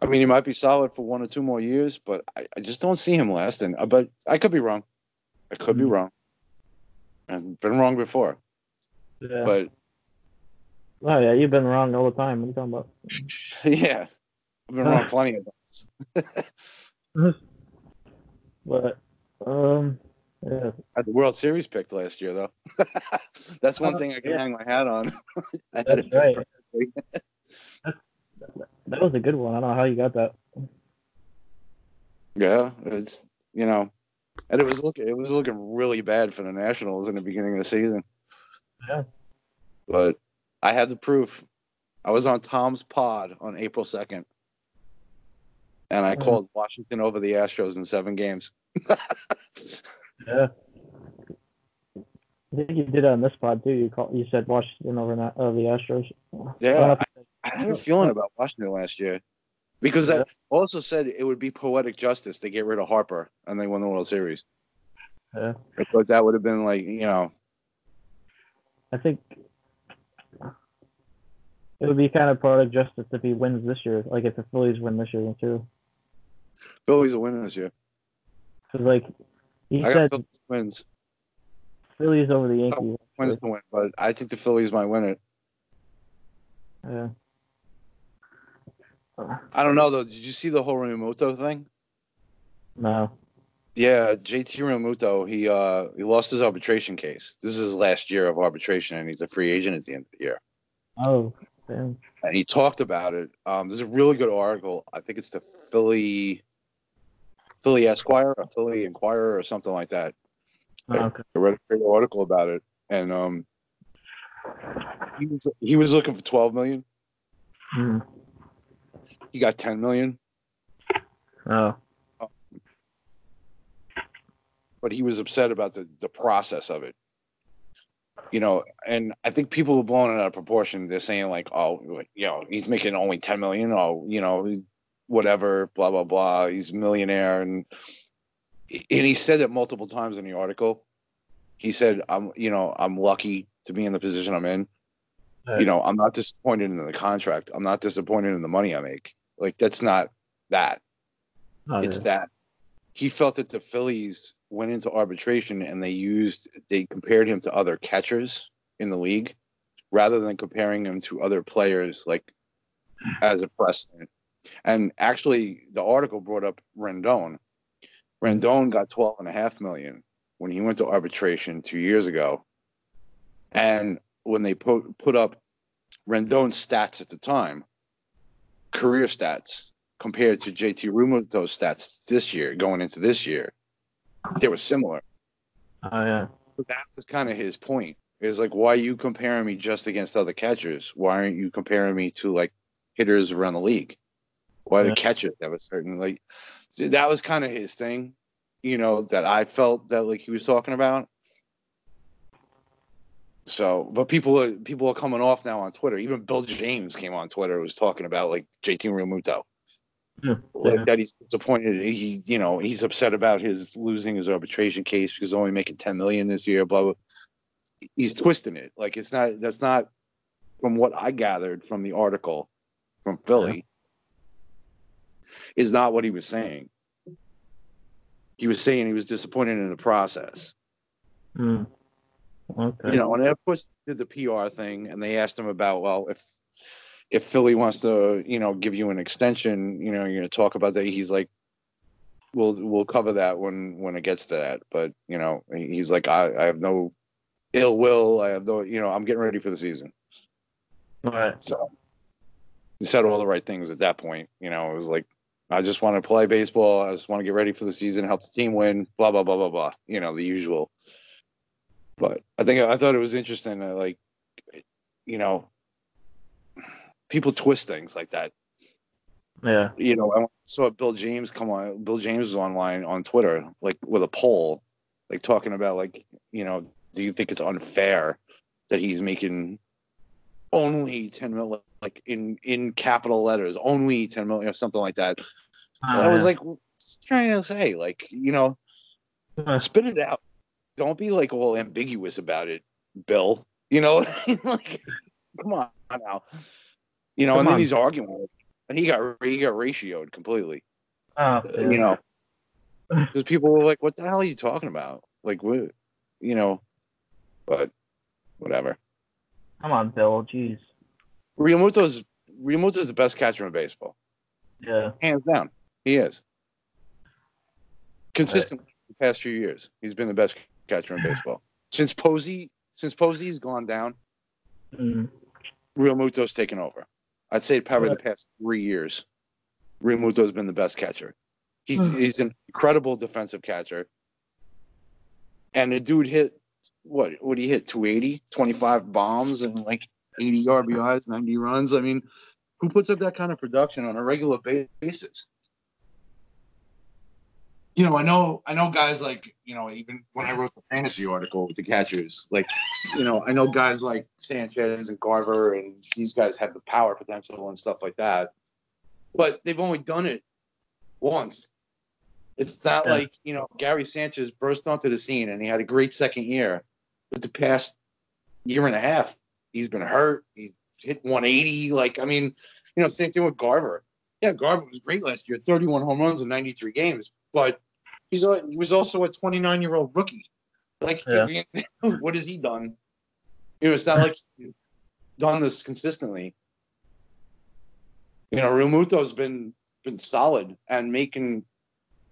I mean, he might be solid for one or two more years, but I, I just don't see him lasting. Uh, But I could be wrong. I could be Mhm. wrong. I've been wrong before, Yeah. but oh yeah, you've been wrong all the time. What are you talking about? yeah, I've been wrong plenty of times. But um, yeah, I had the World Series picked last year, though. That's one Oh, thing I can yeah. hang my hat on. That's right. That was a good one. I don't know how you got that. Yeah, it's you know, and it was looking it was looking really bad for the Nationals in the beginning of the season. Yeah. But I had the proof. I was on Tom's pod on April second, and I Mhm. called Washington over the Astros in seven games. Yeah. I think you did that on this pod too. You call, you said Washington over uh, the Astros. Yeah, Uh, I had a feeling about Washington last year because I also said it would be poetic justice to get rid of Harper and they won the World Series. yeah. Because that would have been like you know I think it would be kind of product justice if he wins this year. Like if the Phillies win this year too, Phillies will win this year. because like he I said, Phillies wins. Phillies over the Yankees. win, but I think the Phillies might win it. Yeah. I don't know though. Did you see the whole Realmuto thing? No. Yeah, JT Realmuto, he uh he lost his arbitration case. This is his last year of arbitration, and he's a free agent at the end of the year. Oh. Damn. And he talked about it. Um, there's a really good article. I think it's the Philly Philly Esquire, or Philly Inquirer, or something like that. Oh, okay. I read a great article about it, and um, he was he was looking for 12 million. Hmm. He got 10 million. Oh. Um, but he was upset about the, the process of it. You know, and I think people are blowing it out of proportion. They're saying like, oh, you know, he's making only 10 million, or you know, whatever, blah blah blah. He's a millionaire, and and he said it multiple times in the article. He said, "I'm, you know, I'm lucky to be in the position I'm in. You know, I'm not disappointed in the contract. I'm not disappointed in the money I make. Like that's not that. Oh, It's that he felt that the Phillies went into arbitration and they used they compared him to other catchers in the league rather than comparing him to other players like as a precedent. And actually the article brought up Rendon. Rendon got 12 and a half million when he went to arbitration 2 years ago. And when they put put up Rendon's stats at the time, career stats compared to JT Realmuto's stats this year, going into this year, they were similar. Oh yeah. That was kind of his point. Is like, why are you comparing me just against other catchers? Why aren't you comparing me to like hitters around the league? Why Yeah. catchers have a certain like? that was kind of his thing, you know. That I felt that like he was talking about. So, but people are people are coming off now on Twitter. Even Bill James came on Twitter was talking about like JT Realmuto. Yeah. like that he's disappointed. He, you know, he's upset about his losing his arbitration case because only making ten million this year. Blah blah. He's twisting it. Like it's not. That's not from what I gathered from the article from Philly. Is not what he was saying. He was saying he was disappointed in the process. Hmm. Okay. You know, and of course did the PR thing, and they asked him about well, if if Philly wants to, you know, give you an extension, you know, you're going to talk about that. He's like, we'll we'll cover that when when it gets to that. But you know, he's like, I, I have no ill will. I have no, you know, I'm getting ready for the season. All right. So he said all the right things at that point. You know, it was like, I just want to play baseball. I just want to get ready for the season, help the team win. Blah blah blah blah blah. You know, the usual. But I think I thought it was interesting. That, like, you know, people twist things like that. Yeah. You know, I saw Bill James come on. Bill James was online on Twitter, like with a poll, like talking about like, you know, do you think it's unfair that he's making only ten million, like in in capital letters, only ten million or something like that? And I was like, trying to say, like, you know, spit it out. Don't be like all ambiguous about it, Bill. You know, like, come on now. You know, Come and then on. he's arguing. and he got he got ratioed completely. Oh, uh, yeah. You know, because people were like, "What the hell are you talking about?" Like, what, you know, but whatever. Come on, Bill. Jeez. Realmuto's Realmuto's the best catcher in baseball, Yeah. hands down. He is consistently the past few years. He's been the best catcher in baseball since Posey. Since Posey's gone down, Mm. Realmuto's taken over. I'd say probably Right. the past three years, Realmuto's been the best catcher. He's he's an incredible defensive catcher. And the dude hit what? What he hit? 280, 25 bombs, and like 80 RBIs, 90 runs. I mean, who puts up that kind of production on a regular basis? You know, I know, I know guys like you know, even when I wrote the fantasy article with the catchers, like you know, I know guys like Sanchez and Garver, and these guys have the power potential and stuff like that. But they've only done it once. It's not Yeah. like you know Gary Sanchez burst onto the scene and he had a great second year, but the past year and a half he's been hurt. He's hit 180. Like I mean, you know, same thing with Garver. Yeah, Garver was great last year, 31 home runs in 93 games, but he's a, he was also a 29 year old rookie. Like, Yeah. what has he done? You know, it's not like he's done this consistently. You know, Realmuto's been been solid and making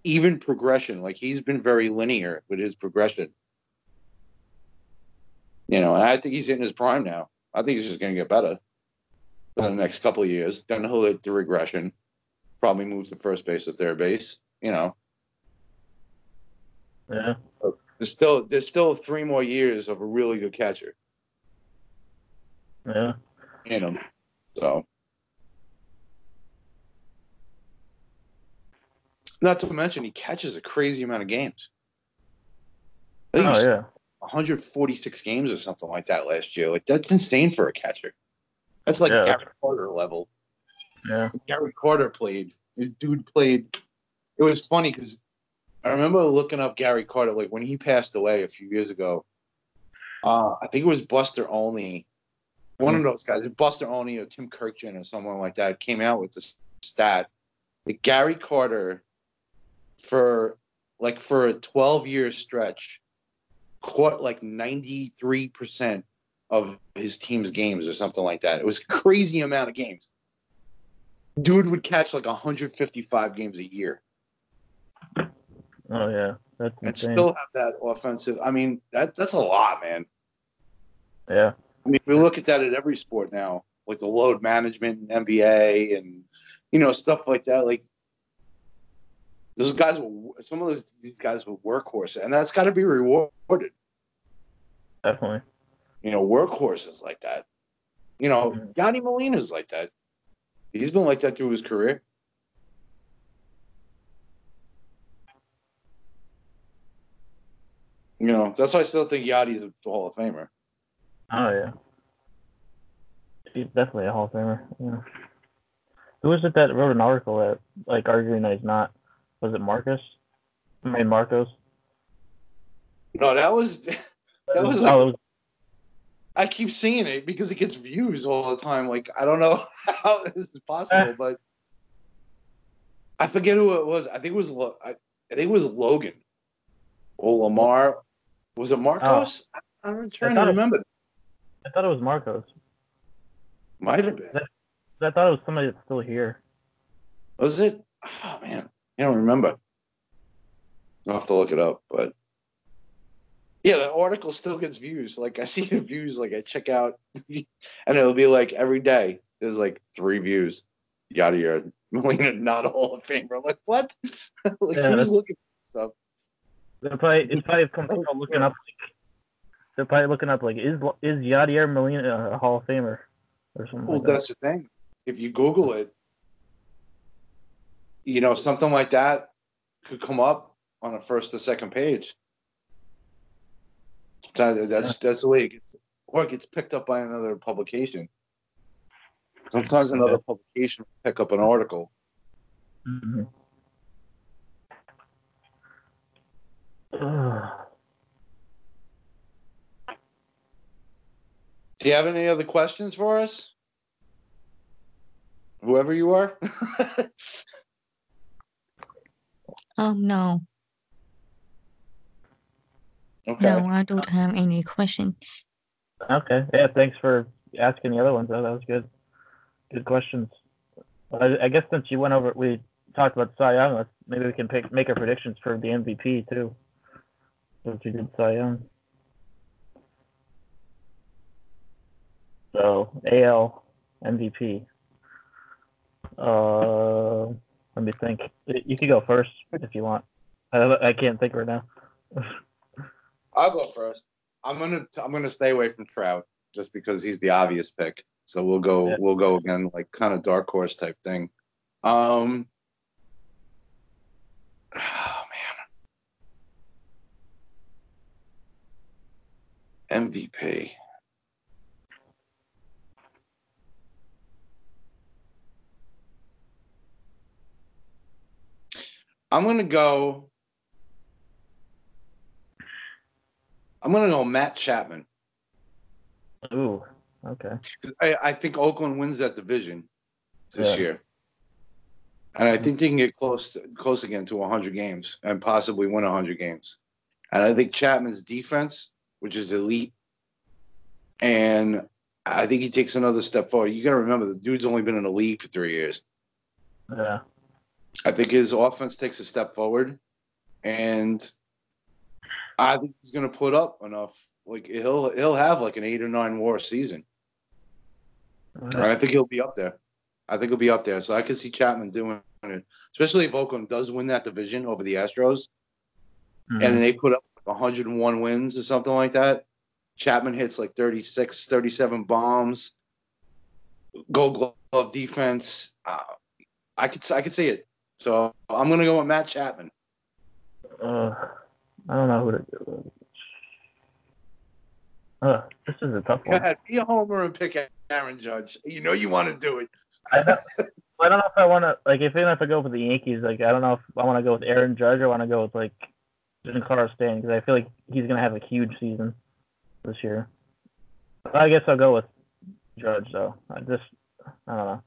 even progression. Like he's been very linear with his progression. You know, and I think he's in his prime now. I think he's just going to get better for the next couple of years. Then he'll hit the regression. Probably move to first base or third base. You know, Yeah. there's still there's still three more years of a really good catcher Yeah. in him. So, not to mention he catches a crazy amount of games. I think Oh he's yeah. 146 games or something like that last year. Like that's insane for a catcher. That's like Yeah. Gary Carter level. Yeah. Gary Carter played. Dude played. It was funny because I remember looking up Gary Carter like when he passed away a few years ago. Uh, I think it was Buster Olney, one of those guys, Buster Olney or Tim Kurkjian or someone like that, came out with this stat that Gary Carter, for like for a 12 year stretch, caught like 93 percent of his team's games or something like that. It was a crazy amount of games. Dude would catch like 155 games a year Oh yeah. That's and insane. still have that offensive. I mean, that that's a lot, man. yeah. I mean, we look at that at every sport now, like the load management in NBA and you know stuff like that. Like those guys, will, some of those these guys will workhorse, and that's got to be rewarded. Definitely. You know, workhorses like that. You know, Mhm. Yadi Molina's like that. He's been like that through his career. You know, that's why I still think Yadi's a Hall of Famer. Oh yeah. He's definitely a Hall of Famer. Yeah. Who was it that wrote an article that like arguing that he's not? Was it Marcus? I mean Marcos. No, that was that was like, oh, was, I keep seeing it because it gets views all the time. Like I don't know how this is possible, eh. but I forget who it was. I think it was Lo- I, I think it was Logan or Lamar. Was it Marcos? Oh. I'm trying to thought it- remember. I thought it was Marcos. Might have been. I thought it was somebody that's still here. Was it? Oh man, I don't remember. I'll have to look it up, but yeah, the article still gets views. Like I see the views, like I check out, and it'll be like every day there's like three views. Yada yada. Molina not a Hall of Famer. Like what? like Yeah, who's looking for stuff? They're probably it's probably people looking up. Like, they're probably looking up like is is Yadier Molina a Hall of Famer or something Well, like that. that's the thing. If you Google it, you know something like that could come up on the first or second page. That- That's that's the way it gets, or it gets picked up by another publication. Sometimes another publication will pick up an article. Mhm. Do you have any other questions for us? whoever you are. Oh no, okay. no, I don't have any questions. Okay. Yeah. Thanks for asking the other ones. Though. That was good. Good questions. I, I guess since you went over, we talked about Cy Young. Let's maybe we can pick make our predictions for the MVP too. Since we did Cy Young. So AL MVP. Uh, let me think. You can go first if you want. I, I can't think right now. I'll go first. I'm gonna I'm gonna stay away from Trout just because he's the obvious pick. So we'll go Yeah. we'll go again like kind of dark horse type thing. Um. Oh man. MVP. I'm gonna go. I'm gonna go Matt Chapman. Ooh. Okay. I, I think Oakland wins that division this Yeah. year, and I think they can get close to, close again to 100 games and possibly win 100 games. And I think Chapman's defense, which is elite, and I think he takes another step forward. You got to remember the dude's only been in the league for three years. Yeah. I think his offense takes a step forward, and I think he's going to put up enough. Like he'll he'll have like an eight or nine WAR season. I think he'll be up there. I think he'll be up there. So I can see Chapman doing it, especially if Oakland does win that division over the Astros Mhm. and they put up 101 wins or something like that. Chapman hits like 36, 37 bombs, gold glove defense. Uh, I could I could see it. So I'm gonna go with Matt Chapman. Uh, I don't know who to do. Uh, this is a tough Go one. ahead, be a homer and pick Aaron Judge. You know you want to do it. I don't, I don't know if I want to like if even if I go for the Yankees, like I don't know if I want to go with Aaron Judge or want to go with like Giancarlo Stanton because I feel like he's gonna have a huge season this year. I guess I'll go with Judge though. I just I don't know.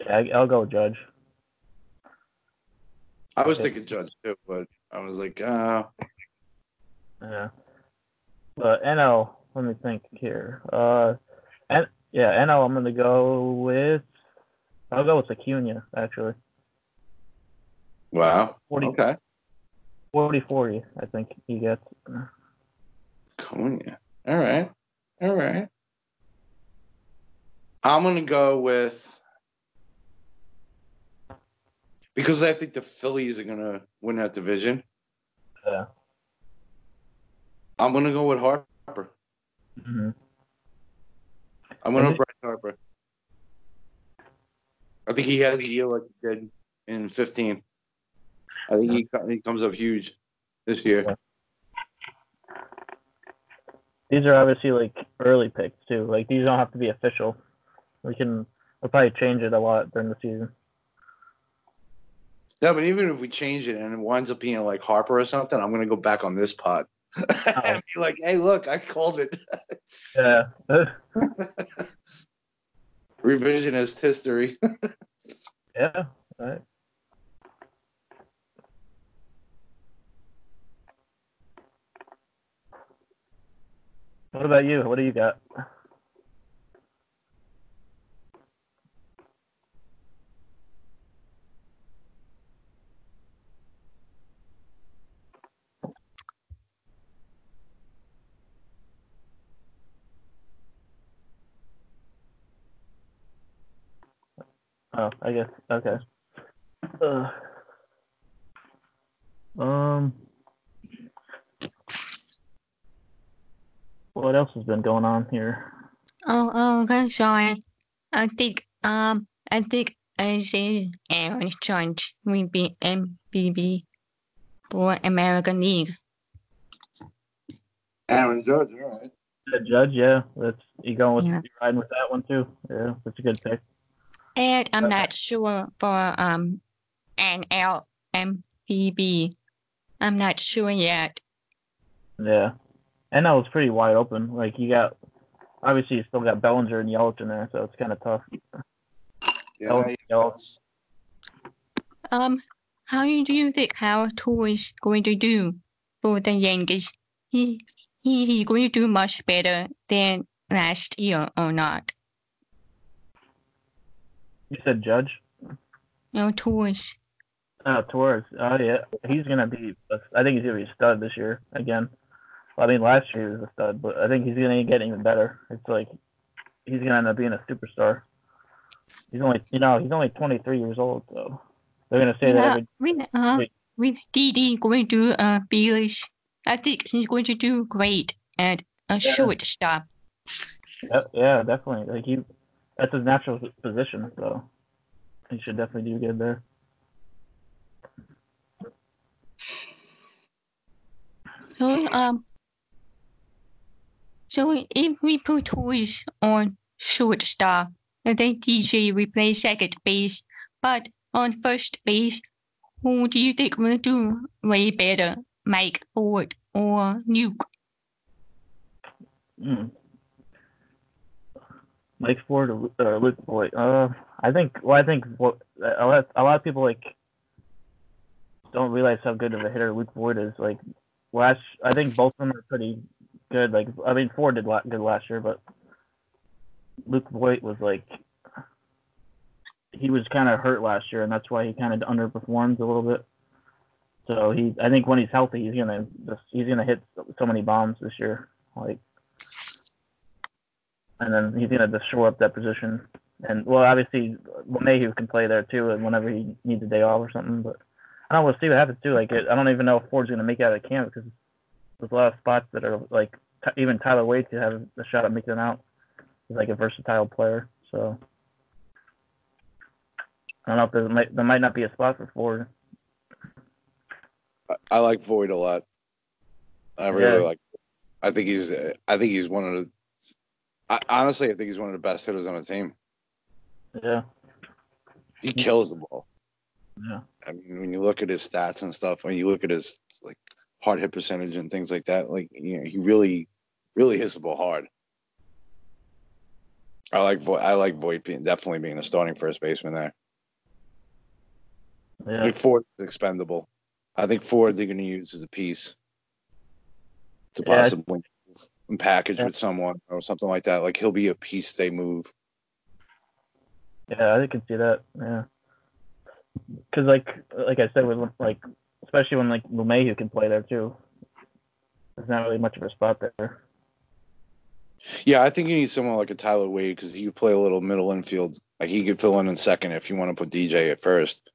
Yeah, I'll go with Judge. I was thinking Judge too, but I was like, uh, Yeah. But NL, let me think here. Uh, and yeah, NL, I'm gonna go with. I'll go with Acuna actually. wow, 40, okay, 40 40, I think he gets. Cunha. All right, all right. I'm gonna go with because I think the Phillies are gonna win that division. Yeah. I'm gonna go with Harper. hmm I'm gonna And go Bryce Harper. I think he has a year like he did in 15. I think he he comes up huge this year. Yeah. These are obviously like early picks too. Like these don't have to be official. We can we'll probably change it a lot during the season. No, but even if we change it and it winds up being like Harper or something, I'm gonna go back on this pod oh. and be like, "Hey, look, I called it." Yeah. Revisionist history. yeah. Right. What about you? What do you got? Oh, I guess. Okay. Uh, um. What else has been going on here? Oh, oh, okay, sorry. I think, um, I think I say Aaron Judge will be MVP for American League. Aaron Judge, all right. The judge, yeah. That's you going with Yeah. you riding with that one too. Yeah, that's a good pick. And I'm Okay. not sure for um NL MVP. I'm not sure yet. Yeah. And that was pretty wide open. Like you got obviously you still got Bellinger and Yelich in there, so it's kind of tough. Yeah, yeah. Um, how do you think how Tour is going to do for the Yankees? He he he going to do much better than last year or not? You said Judge. No tours. Oh, Torres. Oh yeah, he's gonna be. I think he's gonna be a stud this year again. I mean, last year he was a stud, but I think he's gonna get even better. It's like he's gonna end up being a superstar. He's only, you know, he's only 23 years old, so they're gonna say that. Yeah, Every, when uh DD going to uh Bills, I think he's going to do great at a Yeah. shortstop. yeah, yeah, definitely. Like he, that's his natural position, so he should definitely do good there. So um, so if we put toys on shortstop, and then DJ play second base, but on first base, who do you think will do way better, Mike Ford or Nuke? Mm. Mike Ford or, or Luke Voit. Uh, I think. Well, I think what a lot, a lot of people like don't realize how good of a hitter Luke Voit is. Like last, I think both of them are pretty good. Like I mean, Ford did good last year, but Luke Voit was like he was kind of hurt last year, and that's why he kind of underperformed a little bit. So he, I think when he's healthy, he's gonna just he's gonna hit so many bombs this year. Like and then he's gonna just shore up that position. And well, obviously Mayhew can play there too, and whenever he needs a day off or something. But I don't know. We'll see what happens too. Like it, I don't even know if Ford's gonna make it out of camp because there's a lot of spots that are like even Tyler Wade to have a shot at making it out. He's like a versatile player, so I don't know if there might there might not be a spot for Ford. I- I like Voit a lot. I really Yeah. like. I think he's. I think he's one of the. I, honestly, I think he's one of the best hitters on the team. Yeah, He kills the ball. yeah, I mean, when you look at his stats and stuff, when you look at his like hard hit percentage and things like that, like you know, he really, really hits the ball hard. I like Voit. I like Voit being definitely being a starting first baseman there. I think Ford is expendable. I think Ford they're going to use as a piece to Yeah, possibly package Yeah. with someone or something like that. Like he'll be a piece they move. Yeah, I can see that. Yeah, because like like I said, with like especially when like LeMahieu can play there too. There's not really much of a spot there. Yeah, I think you need someone like a Tyler Wade because he could play a little middle infield. Like he could fill in in second if you want to put DJ at first.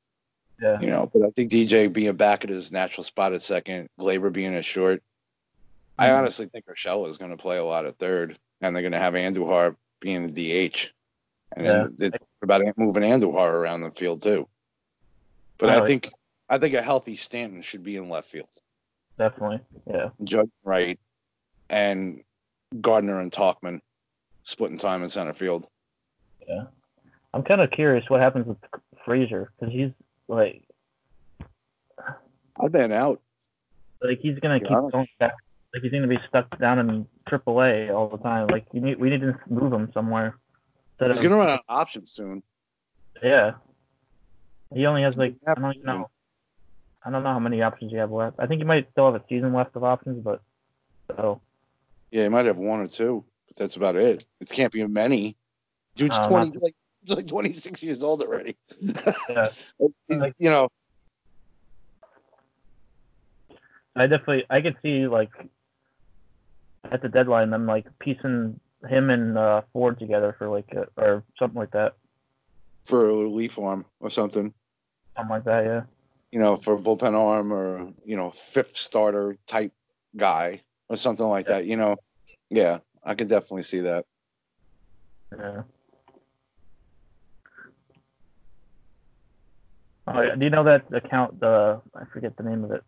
Yeah, You know, but I think DJ being back at his natural spot at second, Gleyber being at short. I Mhm. honestly think Urshela is going to play a lot at third, and they're going to have Andujar being the DH, and Yeah. then they're about moving Andujar around the field too. But Oh, I think I think a healthy Stanton should be in left field, definitely. Yeah, Judge right, and Gardner and Tauchman splitting time in center field. Yeah. I'm kind of curious what happens with Frazier because he's like I've been out. like he's gonna keep going back. Like he's gonna be stuck down in AAA all the time. Like you need we need to move him somewhere. He's of- to run out of options soon. Yeah. He only has like I don't know. I don't know how many options you have left. I think you might still have a season left of options, but so Yeah, you might have one or two, but that's about it. It can't be many. Dude's Oh, twenty, like like twenty six years old already. yeah. Like, you know, I definitely I could see like at the deadline them like piecing him and uh, Ford together for like a, or something like that. for a relief arm or something. Something like that, yeah. You know, for bullpen arm or you know fifth starter type guy or something like that. You know, yeah, I could definitely see that. Yeah. Yeah. Do you know that account? The I forget the name of it.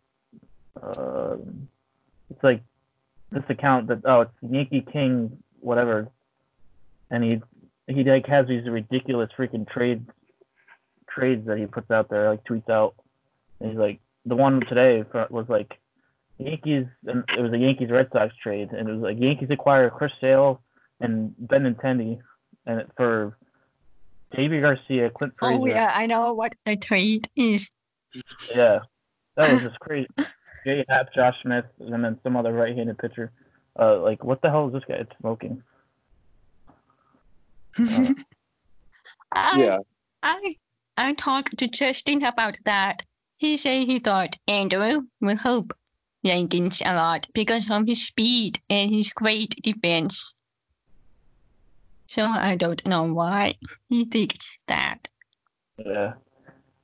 Uh, it's like this account that oh, it's Yankee King whatever, and he he like has these ridiculous freaking trades trades that he puts out there, like tweets out. And he's like the one today was like Yankees, and it was a Yankees Red Sox trade, and it was like Yankees acquire Chris Sale and Ben Intendi and it- for Deivi Garcia, Clint Frazier. Oh yeah, I know what the trade is. Yeah, that was just crazy. Jay Happ, Josh Smith, and then some other right-handed pitcher. Uh, like what the hell is this guy smoking? Uh, I, Yeah. I I talked to Justin about that. He said he thought Andrew will help Yankees a lot because of his speed and his great defense. So I don't know why he thinks that. yeah,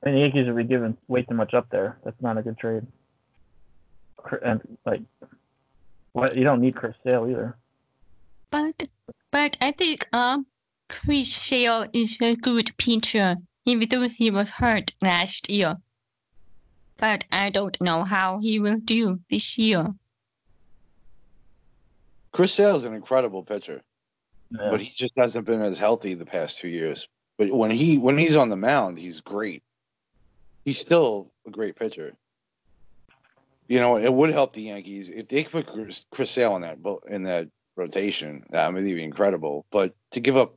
and the Yankees would be giving way too much up there. That's not a good trade. And like, what you don't need Chris Sale either. But but I think um Chris Sale is a good pitcher, even though he was hurt last year. But I don't know how he will do this year. Chris Sale's an incredible pitcher, Yeah. but he just hasn't been as healthy the past two years. But when he when he's on the mound, he's great. He's still a great pitcher. You know, it would help the Yankees if they could put Chris, Chris Sale in that bo- in that rotation. That would be incredible. But to give up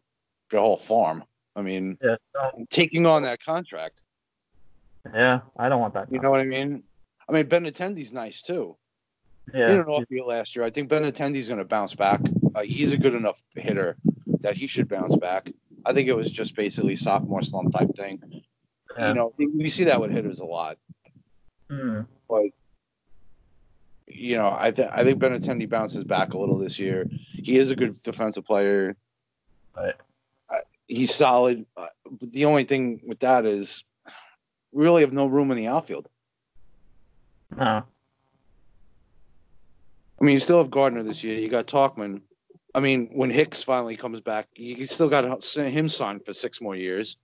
the whole farm, I mean, yeah, taking on that contract, yeah, I don't want that. you know what I mean? I mean, Benintendi's nice too. yeah, He didn't off field last year. I think Benintendi's going to bounce back. Uh, he's a good enough hitter that he should bounce back. I think it was just basically sophomore slump type thing. yeah. You know, we see that with hitters a lot. Mm, But you know, I think I think Benintendi bounces back a little this year. He is a good defensive player. Right. Uh, He's solid. Uh, but the only thing with that is we really have no room in the outfield. no, I mean, you still have Gardner this year. You got Tauchman. I mean, when Hicks finally comes back, you still got him signed for six more years.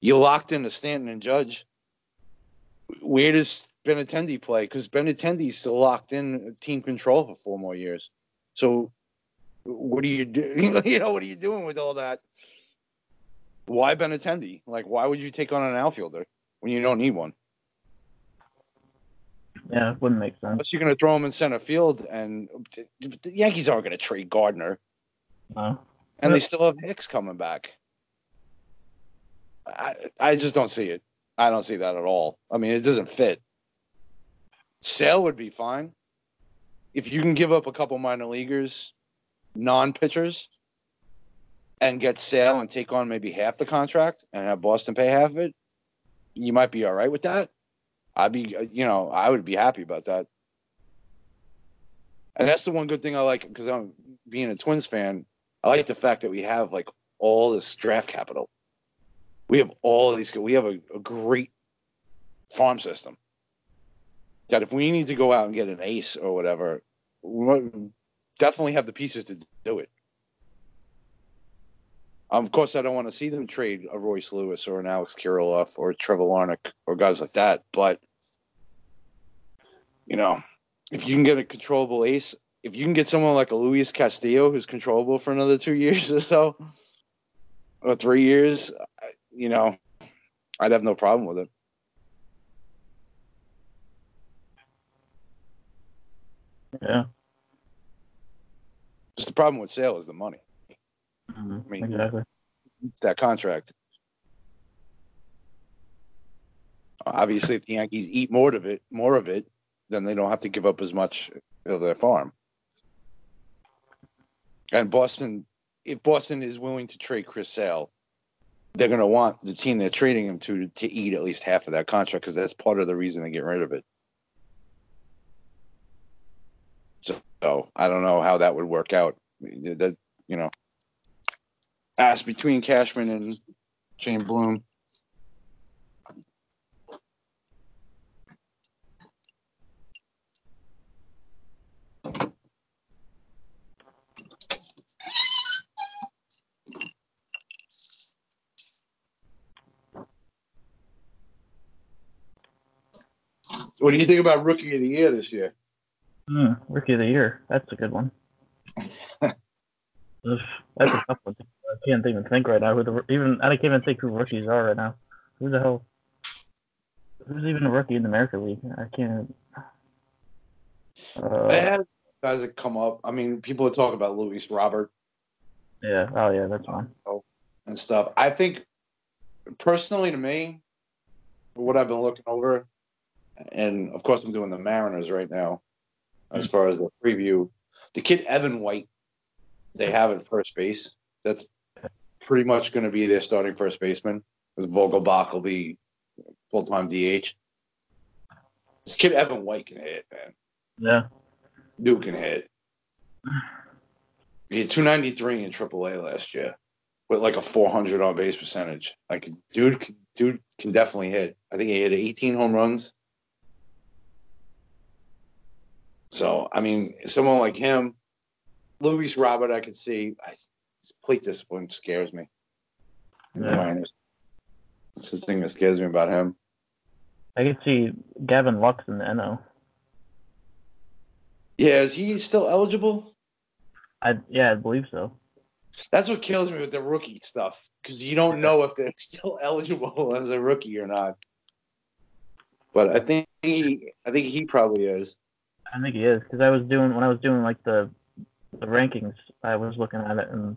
You locked into Stanton and Judge. Where does Benintendi play? Because Benintendi's still locked in team control for four more years. So, what do you do? you know, what are you doing with all that? Why Benintendi? Like, why would you take on an outfielder when you don't need one? yeah, it wouldn't make sense. Unless you're going to throw him in center field, and the Yankees aren't going to trade Gardner, No. and they still have Hicks coming back. I I just don't see it. I don't see that at all. I mean, it doesn't fit. Sale would be fine if you can give up a couple minor leaguers, non pitchers, and get Sale and take on maybe half the contract and have Boston pay half of it. You might be all right with that. I'd be, uh, you know, I would be happy about that. And that's the one good thing I like because I'm being a Twins fan. I like the fact that we have like all this draft capital. We have all these. We have a, a great farm system. That if we need to go out and get an ace or whatever, we definitely have the pieces to do it. Um, of course, I don't want to see them trade a Royce Lewis or an Alex Kirilloff or Trevor Larnach or guys like that. But you know, if you can get a controllable ace, if you can get someone like a Luis Castillo who's controllable for another two years or so, or three years, you know, I'd have no problem with it. Yeah. Just the problem with Sale is the money, Mhm, I mean- exactly. that contract. Obviously, if the Yankees eat more of it, more of it, then they don't have to give up as much of their farm. And Boston, if Boston is willing to trade Chris Sale, they're going to want the team they're trading him to to eat at least half of that contract because that's part of the reason they get rid of it. So, so I don't know how that would work out. That you know, ask between Cashman and Chaim Bloom. What do you think about Rookie of the Year this year? Hmm, rookie of the year. That's a good one. That's a tough one. I can't even think right now who the even I can't even think who rookies are right now. Who the hell? Who's even a rookie in the American League? I can't. Uh, They had guys that come up. I mean, people talk about Luis Robert yeah. Oh yeah, that's one. and stuff. I think personally to me, what I've been looking over, and of course I'm doing the Mariners right now, as far as the preview. The kid Evan White, they have at first base. That's pretty much going to be their starting first baseman. Because Vogelbach will be full time DH. This kid Evan White can hit, man. Yeah. Dude can hit. He had 293 in AAA last year with like a 400 on base percentage. Like, dude, can- dude can definitely hit. I think he hit 18 home runs. So, I mean, someone like him, Luis Robert, I could see. I, plate discipline scares me. Yeah. That's the thing that scares me about him. I could see Gavin Lux in the NO. Yeah, is he still eligible? I yeah, I believe so. That's what kills me with the rookie stuff because you don't know if they're still eligible as a rookie or not. But I think he, I think he probably is. I think he is because I was doing when I was doing like the the rankings. I was looking at it and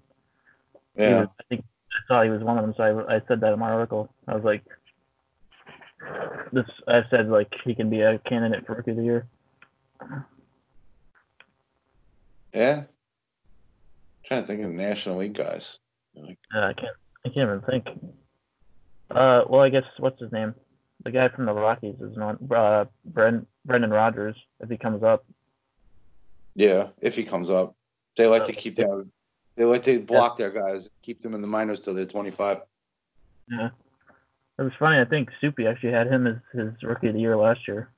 Yeah, I think I saw he was one of them. So I, I said that in my article. I was like, this. I said like he can be a candidate for rookie of the year. yeah. trying to think of National League guys. Like, Uh, I can't. I can't even think. Uh, well, I guess what's his name? The guy from the Rockies is not uh, Bren, Brendan Rodgers If he comes up, yeah, if he comes up, they like to keep that. They like to block their guys, keep them in the minors till they're 25. yeah. It was funny. I think Soupy actually had him as his rookie of the year last year,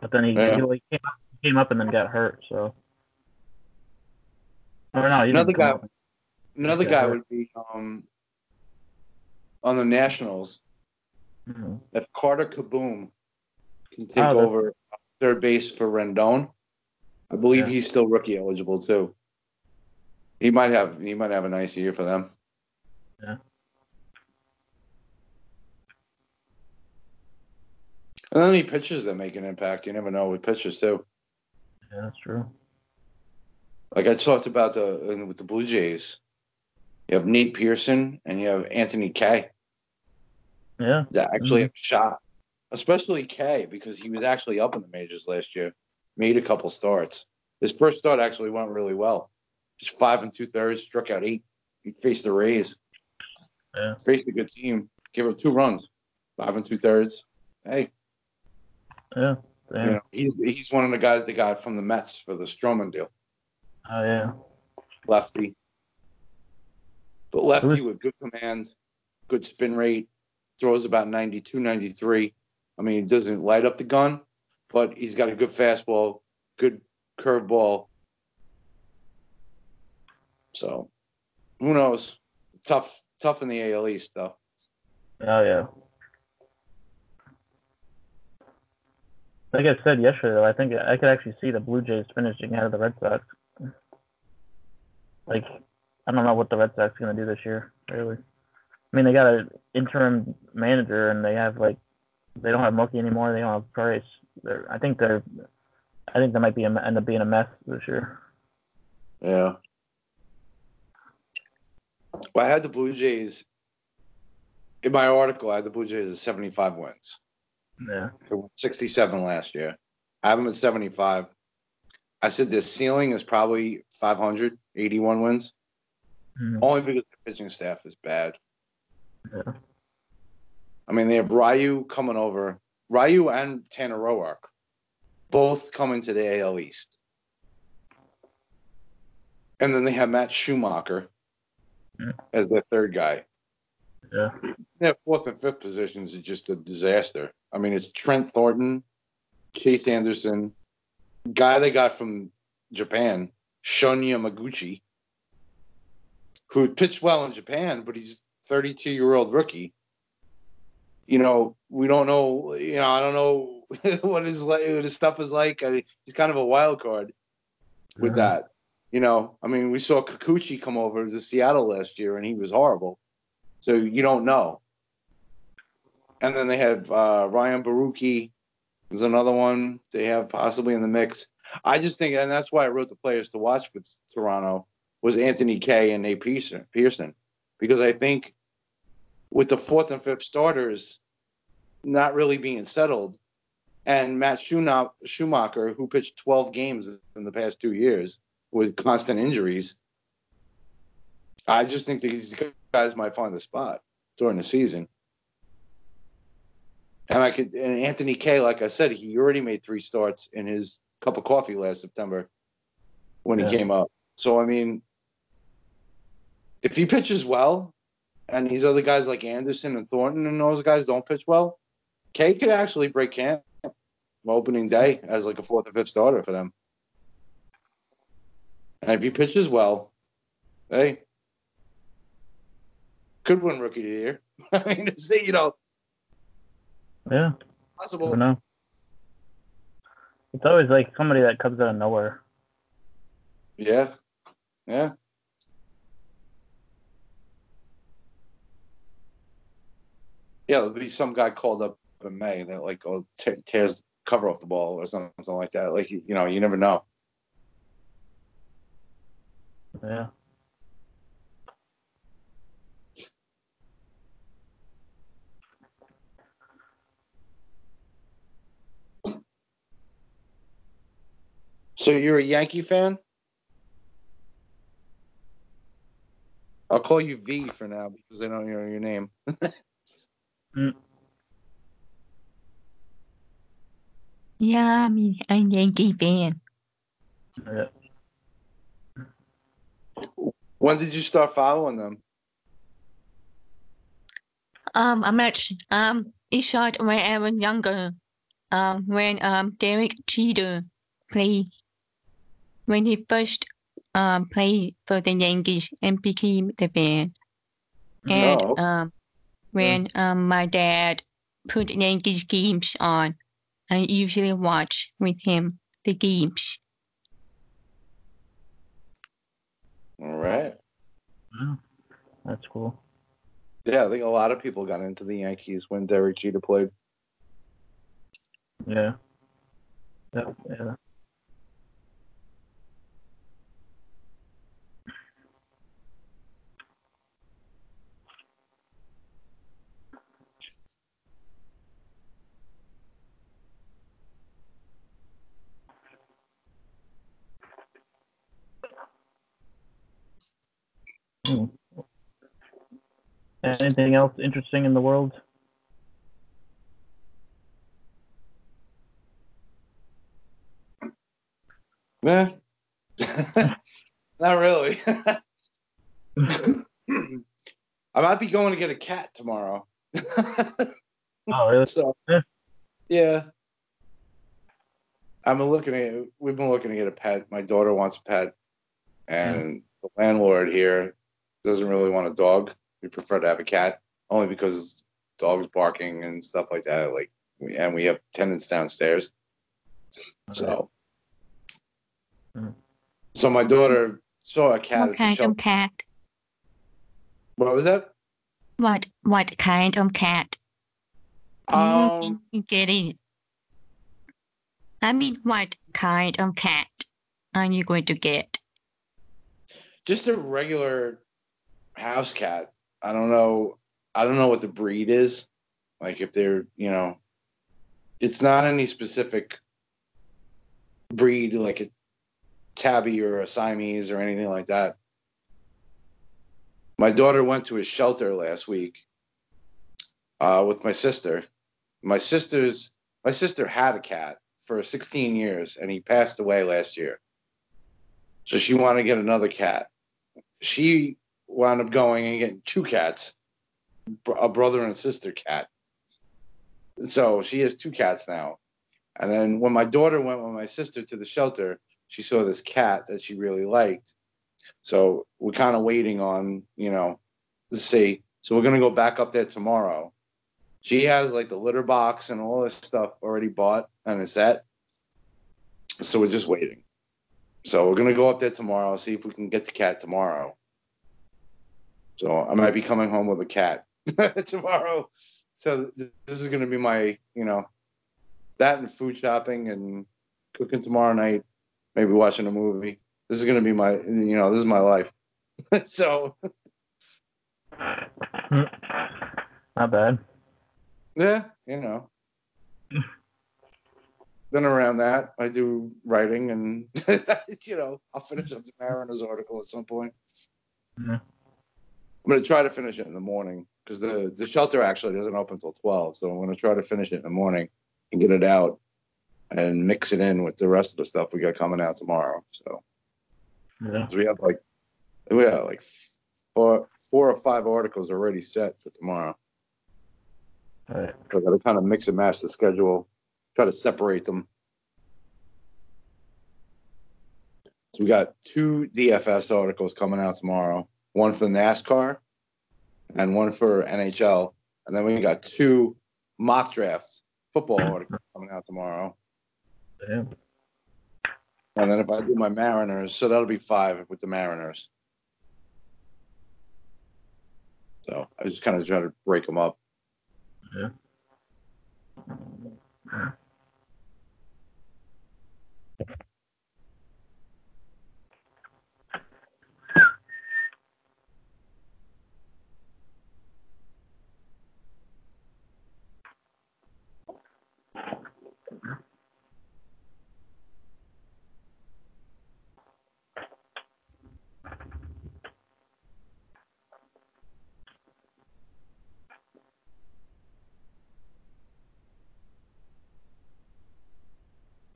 but then he, Yeah. he like came up, came up and then got hurt. So. Or no, he didn't Another guy- up. Another Yeah. guy would be um, on the Nationals. Mhm. If Carter Kieboom can take Oh, over third base for Rendon, I believe Yeah. he's still rookie eligible too. He might have he might have a nice year for them. Yeah. And then any pitchers that make an impact, you never know with pitchers too. Yeah, that's true. Like I talked about the with the Blue Jays, you have Nate Pearson and you have Anthony Kay Yeah. that actually have a shot, especially Kay because he was actually up in the majors last year, made a couple starts. His first start actually went really well, just five and two thirds, struck out eight. He faced the Rays, Yeah. faced a good team, gave up two runs, five and two thirds. Hey, Yeah. you know, he's he's one of the guys they got from the Mets for the Stroman deal. Oh yeah. lefty. But lefty with good command, good spin rate, throws about 92, 93. I mean, he doesn't light up the gun, but he's got a good fastball, good curveball. So, who knows? Tough, tough in the AL East, though. Oh yeah. Like I said yesterday, though, I think I could actually see the Blue Jays finishing out of the Red Sox. Like, I don't know what the Red Sox are gonna do this year, really. I mean, they got an interim manager, and they have like, they don't have Mookie anymore. They don't have Price. They're, I think they're, I think they might be end up being a mess this year. Yeah. Well, I had the Blue Jays in my article. I had the Blue Jays at 75 wins. Yeah. They won 67 last year. I have them at 75. I said their ceiling is probably 500, 81 wins, Mhm. only because the pitching staff is bad. Yeah. I mean, they have Ryu coming over, Ryu and Tanner Roark, both coming to the AL East. And then they have Matt Shoemaker Yeah. as their third guy. Yeah. Their fourth and fifth positions is just a disaster. I mean, it's Trent Thornton, Chase Anderson, guy they got from Japan, Shun Yamaguchi, who pitched well in Japan, but he's 32 year old rookie. You know, we don't know. You know, I don't know what his what his stuff is like. I mean, he's kind of a wild card with Yeah. that. You know, I mean, we saw Kikuchi come over to Seattle last year, and he was horrible. So you don't know. And then they have uh, Ryan Borucki. is another one they have possibly in the mix. I just think, and that's why I wrote the players to watch with Toronto was Anthony Kay and Nate Pearson, Pearson, because I think with the fourth and fifth starters not really being settled, and Matt Shoemaker, who pitched 12 games in the past two years with constant injuries, I just think these guys might find the spot during the season. And I could, and Anthony Kay, like I said, he already made three starts in his cup of coffee last September when he came up. So I mean, if he pitches well, and these other guys like Anderson and Thornton and those guys don't pitch well, Kay could actually break camp opening day as like a fourth or fifth starter for them. And if he pitches well, hey, could win rookie of the year. I mean, it's, you know, Yeah, possible. never know. It's always like somebody that comes out of nowhere. Yeah. Yeah. Yeah, there'll be some guy called up in May that like oh, te- tears the cover off the ball or something like that. Like you know, you never know. Yeah. So you're a Yankee fan? I'll call you V for now because I don't know your name. Yeah, me, I'm Yankee fan. yeah. When did you start following them? Um, I'm actually um, it started when I was younger. Um, when um Derek Jeter played, when he first um played for the Yankees and became the fan. And No. um, when um my dad put Yankees games on, I usually watch with him the games. All right. Yeah. That's cool. Yeah, I think a lot of people got into the Yankees when Derek Jeter played. Yeah. Yeah. Yeah. Hmm. Anything else interesting in the world? Eh. Not really. I might be going to get a cat tomorrow. Oh, really? so, Yeah. yeah. I've been looking at. We've been looking to get a pet. My daughter wants a pet, and the landlord here doesn't really want a dog. We prefer to have a cat, only because dogs barking and stuff like that. Like, we, and we have tenants downstairs. So, Mm. so my daughter saw a cat What kind of cat? What was that? What what kind of cat? Um, you get it. I mean, what kind of cat are you going to get? just a regular house cat. I don't know. I don't know what the breed is. Like if they're, you know, it's not any specific breed like a tabby or a Siamese or anything like that. My daughter went to a shelter last week uh, with my sister. My sister's my sister had a cat for 16 years and he passed away last year. So she wanted to get another cat she wound up going and getting two cats, a brother and sister cat. So she has two cats now. And then when my daughter went with my sister to the shelter, she saw this cat that she really liked. So we're kind of waiting on, you know, to see. So we're gonna go back up there tomorrow. She has like the litter box and all this stuff already bought and a set. So we're just waiting. So we're gonna go up there tomorrow, see if we can get the cat tomorrow. So I might be coming home with a cat tomorrow. So this is gonna be my, you know, that and food shopping and cooking tomorrow night, maybe watching a movie. This is gonna be my, you know, this is my life. so Not bad. Yeah, you know. then around that, I do writing, and you know, I'll finish up the Mariners article at some point. Yeah. I'm gonna try to finish it in the morning because the the shelter actually doesn't open until twelve, so I'm gonna try to finish it in the morning and get it out and mix it in with the rest of the stuff we got coming out tomorrow. So Yeah. 'cause we have like we have like four four or five articles already set for tomorrow. All right. So I got to kind of mix and match the schedule, try to separate them. So we got two DFS articles coming out tomorrow. One for NASCAR, and one for NHL, and then we got two mock drafts football articles coming out tomorrow. Damn. And then if I do my Mariners, so that'll be five with the Mariners. So I just kind of try to break them up.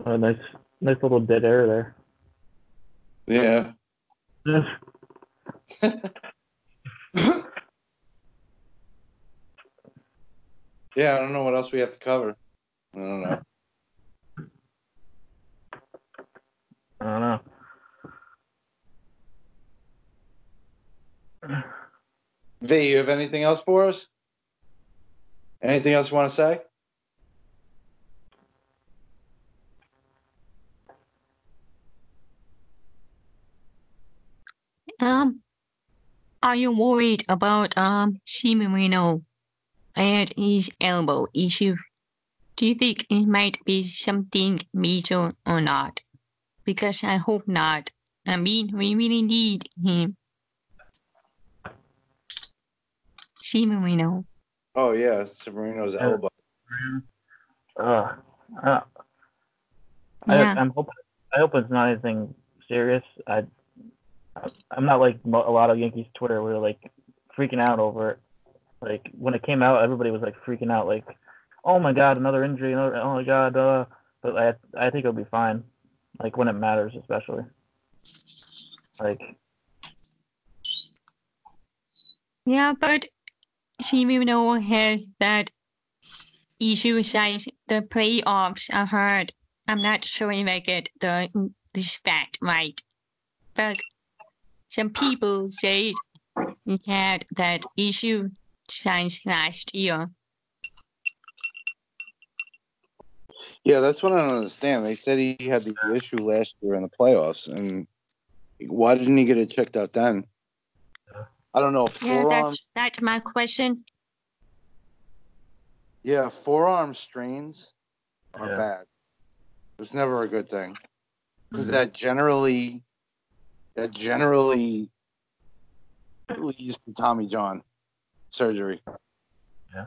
Oh, nice, nice little dead air there. Yeah. Yeah, I don't know what else we have to cover. I don't know. I don't know. V, you have anything else for us? Anything else you want to say? Um, are you worried about um Shimano and his elbow issue? Do you think it might be something major or not? Because I hope not. I mean, we really need him. Shimano. Oh yeah, Severino's Yeah. elbow. Uh, uh, Yeah. I, I'm hoping. I hope it's not anything serious. I, I'm not like a lot of Yankees Twitter were like freaking out over it. Like when it came out, everybody was like freaking out, like, "Oh my God, another injury! Another, oh my God!" Uh, but I, I think it'll be fine. Like when it matters, especially. Like, Yeah, but Shimano has that issue since the playoffs are hard. I'm not sure if I get the this fact right. But some people said he had that issue since last year. Yeah, that's what I don't understand. They said he had the issue last year in the playoffs, and why didn't he get it checked out then? I don't know. Yeah, Forearm, that's that's my question. yeah, forearm strains are Yeah. bad. It's never a good thing because mm-hmm. that generally, that generally leads to Tommy John surgery. Yeah.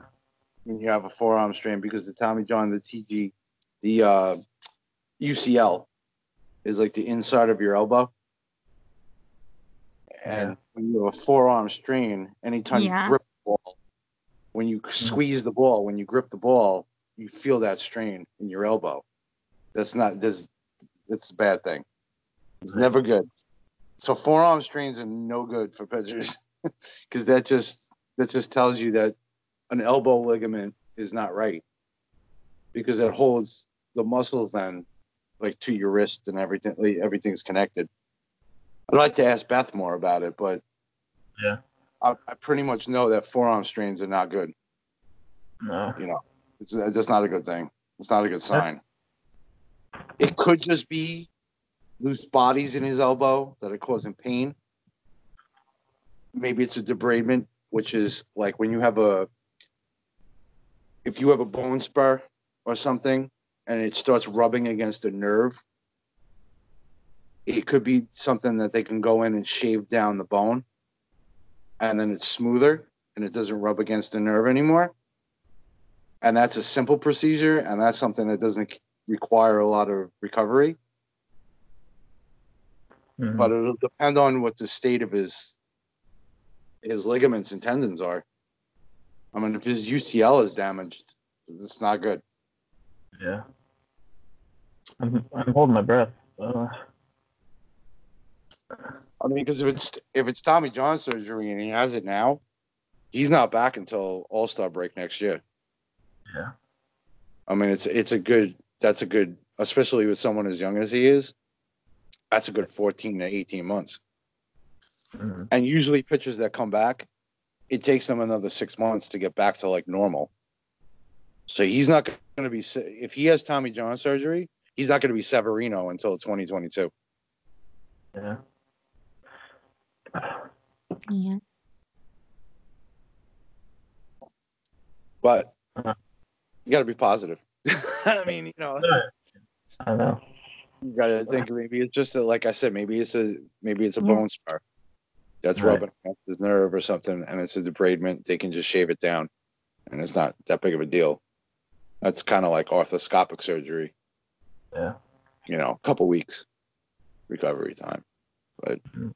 When you have a forearm strain, because the Tommy John, the TG, the uh, UCL is like the inside of your elbow. And Yeah. when you have a forearm strain, anytime Yeah. you grip the ball, when you squeeze the ball, when you grip the ball, you feel that strain in your elbow. That's not this. It's a bad thing. It's never good. So forearm strains are no good for pitchers because that just that just tells you that an elbow ligament is not right because it holds the muscles then like to your wrist and everything. like, Everything's connected. I'd like to ask Beth more about it, but Yeah. I, I pretty much know that forearm strains are not good. no. You know, it's that's not a good thing. It's not a good sign. It could just be loose bodies in his elbow that are causing pain. Maybe it's a debridement, which is like when you have a if you have a bone spur or something and it starts rubbing against a nerve, it could be something that they can go in and shave down the bone and then it's smoother and it doesn't rub against the nerve anymore. And that's a simple procedure, and that's something that doesn't require a lot of recovery. Mhm. But it'll depend on what the state of his his ligaments and tendons are. I mean, if his UCL is damaged, it's not good. yeah. I'm I'm holding my breath. Uh, I mean, because if it's if it's Tommy John surgery and he has it now, he's not back until All Star break next year. Yeah. I mean, it's it's a good that's a good especially with someone as young as he is. That's a good fourteen to eighteen months. mhm. And usually pitchers that come back, it takes them another six months to get back to like normal. So he's not going to be if he has Tommy John surgery, he's not going to be Severino until 2022. Yeah. Yeah. But Uh-huh. you got to be positive. I mean, you know, I know. You got to think maybe it's just a, like I said, maybe it's a maybe it's a bone spur that's Right. rubbing against his nerve or something, and it's a debridement. They can just shave it down, and it's not that big of a deal. That's kind of like arthroscopic surgery. Yeah. You know, a couple weeks recovery time. But Mhm.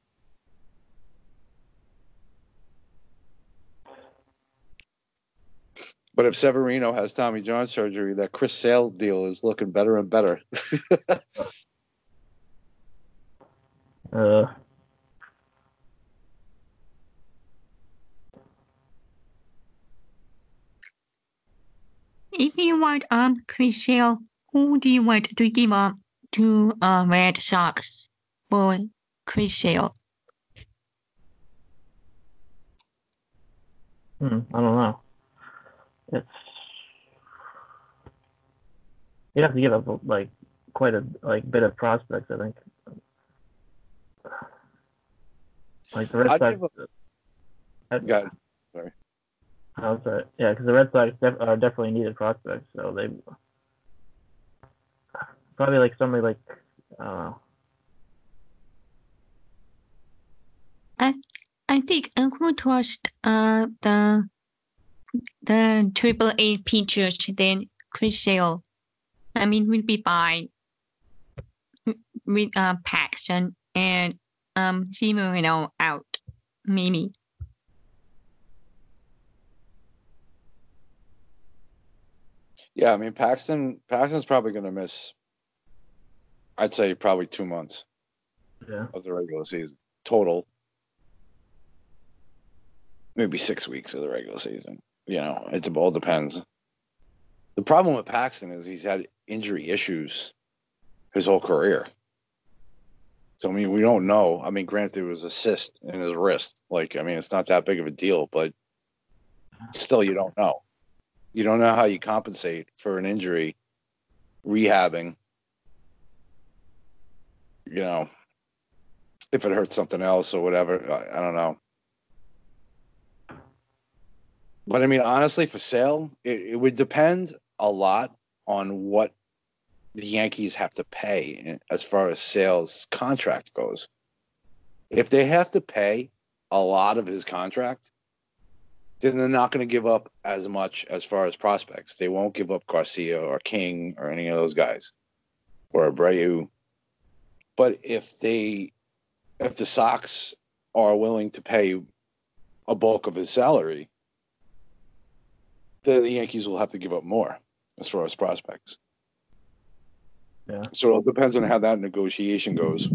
But if Severino has Tommy John surgery, that Chris Sale deal is looking better and better. Uh, If you want um Chris Sale, who do you want to give up to uh Red Sox for Chris Sale? hmm, I don't know. It's you have to give up like quite a like bit of prospects. I think. Like the Red I'd Sox. give up- I- Got I was sorry. Yeah, because the Red Sox def- are definitely needed prospects, so they probably like somebody like I don't know. I think I would trust uh the the triple A pitchers then Chris Sale. I mean, we'll be fine with uh Paxton and um Severino out, maybe. Yeah, I mean Paxton. Paxton's probably going to miss. I'd say probably two months Yeah. of the regular season total. Maybe six weeks of the regular season. You know, it all depends. The problem with Paxton is he's had injury issues his whole career. So I mean, we don't know. I mean, granted, it was a cyst in his wrist. Like, I mean, it's not that big of a deal, but still, you don't know. You don't know how you compensate for an injury, rehabbing. You know, if it hurts something else or whatever, I, I don't know. But I mean, honestly, for Sale, it, it would depend a lot on what the Yankees have to pay as far as Sale's contract goes. If they have to pay a lot of his contract, then they're not going to give up as much as far as prospects. They won't give up Garcia or King or any of those guys or Abreu. But if they, if the Sox are willing to pay a bulk of his salary, the Yankees will have to give up more as far as prospects. Yeah. So it depends on how that negotiation goes.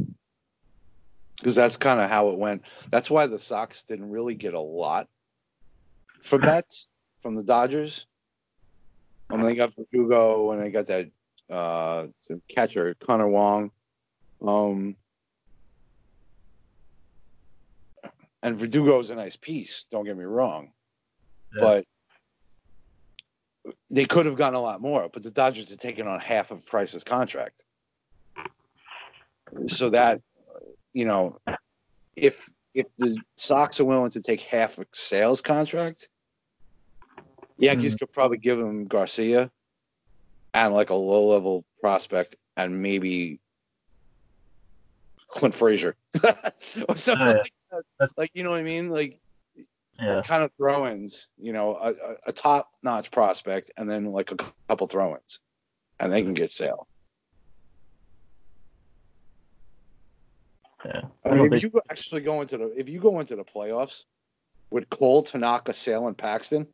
Because that's kind of how it went. That's why the Sox didn't really get a lot for Betts from the Dodgers. I mean, they got Verdugo and they got that uh, catcher Connor Wong. Um, and Verdugo's a nice piece. Don't get me wrong, Yeah. but they could have gotten a lot more. But the Dodgers had taken on half of Price's contract, so that you know, if if the Sox are willing to take half a Sale's contract, Yankees mm-hmm. could probably give him Garcia and like a low level prospect and maybe Clint Frazier or something oh, yeah. like that. Like you know what I mean? Like Yeah. kind of throw-ins. You know, a, a, a top-notch prospect, and then like a couple throw-ins, and they can get Sale. Yeah. I I mean, if think, you actually go into the if you go into the playoffs with Cole, Tanaka, Sale, and Paxton,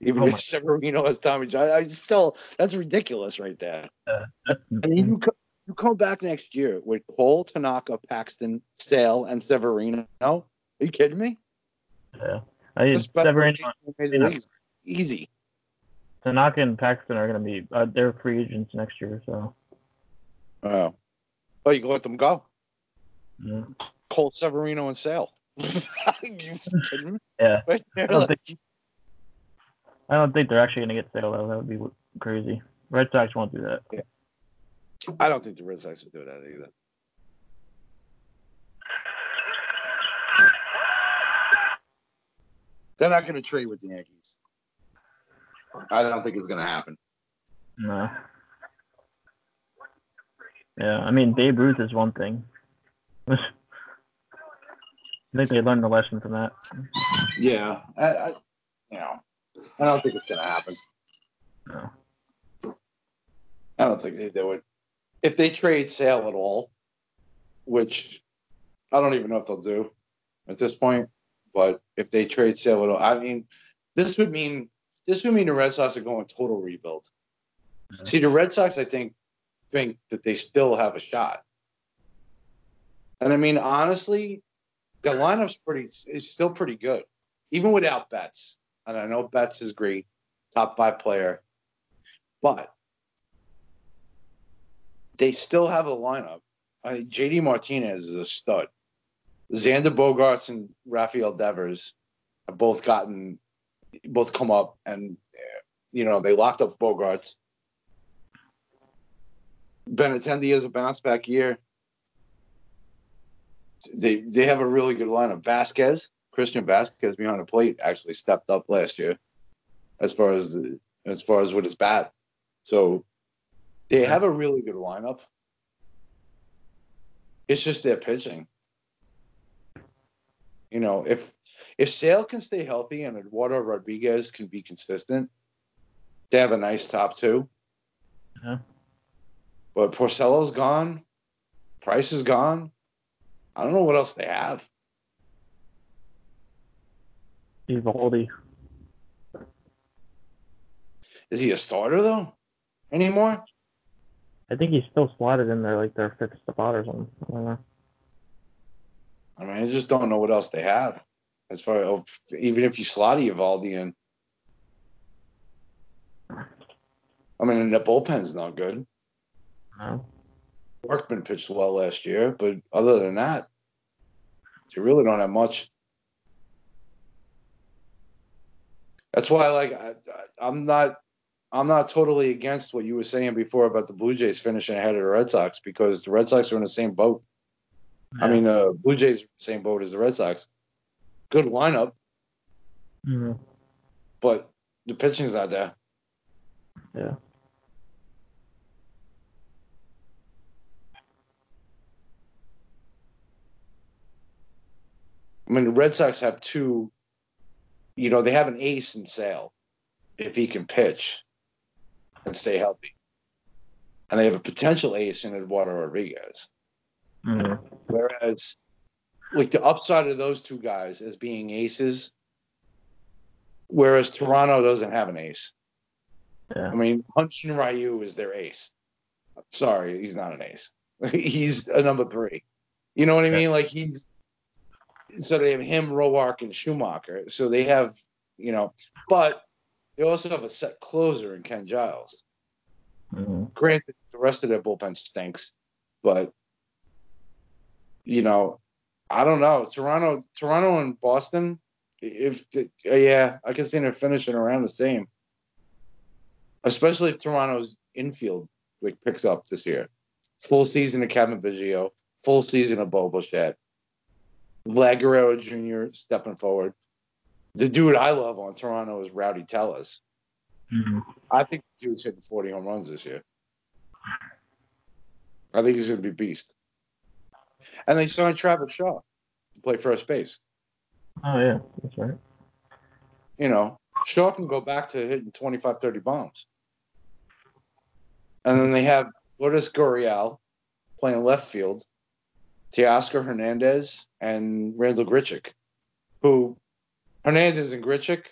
even Oh if Severino has Tommy John, I still that's ridiculous right there. I mean, you co- you come back next year with Cole, Tanaka, Paxton, Sale, and Severino. Are you kidding me? yeah. I mean, This Severino, made the yeah. easy. Tanaka and Paxton are going to be uh, they're free agents next year, so Oh, oh, you can let them go. yeah. Cole, Severino, and Sale. you kidding me? Yeah. Right I don't like- think I don't think they're actually going to get Sale though. That would be crazy. Red Sox won't do that. Yeah. I don't think the Red Sox would do that either. They're not going to trade with the Yankees. I don't think it's going to happen. No. Yeah, I mean Babe Ruth is one thing. I think they learned the lesson from that. Yeah, I, I you know, I don't think it's going to happen. No. I don't think they do it. If they trade Sale at all, which I don't even know if they'll do at this point, but if they trade Sale at all, I mean, this would mean this would mean the Red Sox are going total rebuild. Yeah. See, the Red Sox, I think, think that they still have a shot. And I mean, honestly, the lineup's pretty is still pretty good, even without Betts. And I know Betts is great, top five player, but they still have a lineup. I mean, JD Martinez is a stud. Xander Bogaerts and Rafael Devers have both gotten, both come up, and you know they locked up Bogaerts. Benintendi has a bounce back year. They they have a really good lineup. Vazquez, Christian Vazquez behind the plate actually stepped up last year, as far as the as far as with his bat. So they have a really good lineup. It's just their pitching. You know, if if Sale can stay healthy and Eduardo Rodriguez can be consistent, they have a nice top two. Yeah. But Porcello's gone. Price is gone. I don't know what else they have. A. Is he a starter though? Anymore? I think he's still slotted in there like their fifth spot or something. I don't know. I mean, I just don't know what else they have. As far as even if you slot Eovaldi in. I mean, the bullpen's not good. No. Workman pitched well last year, but other than that, they really don't have much. That's why, like, I, I- I'm not, I'm not totally against what you were saying before about the Blue Jays finishing ahead of the Red Sox because the Red Sox are in the same boat. I mean, uh, Blue Jays are in the same boat as the Red Sox. Good lineup, Mhm. but the pitching's not there. Yeah. I mean, the Red Sox have two. You know, they have an ace in Sale if he can pitch and stay healthy, and they have a potential ace in Eduardo Rodriguez. Mhm. Whereas, like the upside of those two guys as being aces, whereas Toronto doesn't have an ace. Yeah. I mean, Hyun-jin Ryu is their ace. Sorry, he's not an ace. he's a number three. You know what I Yeah. mean? Like he's so they have him, Roark, and Shoemaker. So they have, you know, but they also have a set closer in Ken Giles. Mhm. Granted, the rest of their bullpen stinks, but you know, I don't know. Toronto, Toronto, and Boston. If yeah, I can see them finishing around the same. Especially if Toronto's infield like picks up this year. Full season of Cavan Biggio, full season of Bo Bichette. Vlad Guerrero Jr. stepping forward. The dude I love on Toronto is Rowdy Tellez. Mhm. I think the dude's hitting 40 home runs this year. I think he's going to be beast. And they signed Travis Shaw to play first base. Oh yeah, that's right. you know, Shaw can go back to hitting 25, 30 bombs. And then they have Lourdes Gurriel playing left field, Teoscar Hernandez, and Randall Grichuk, who Hernandez and Grichuk,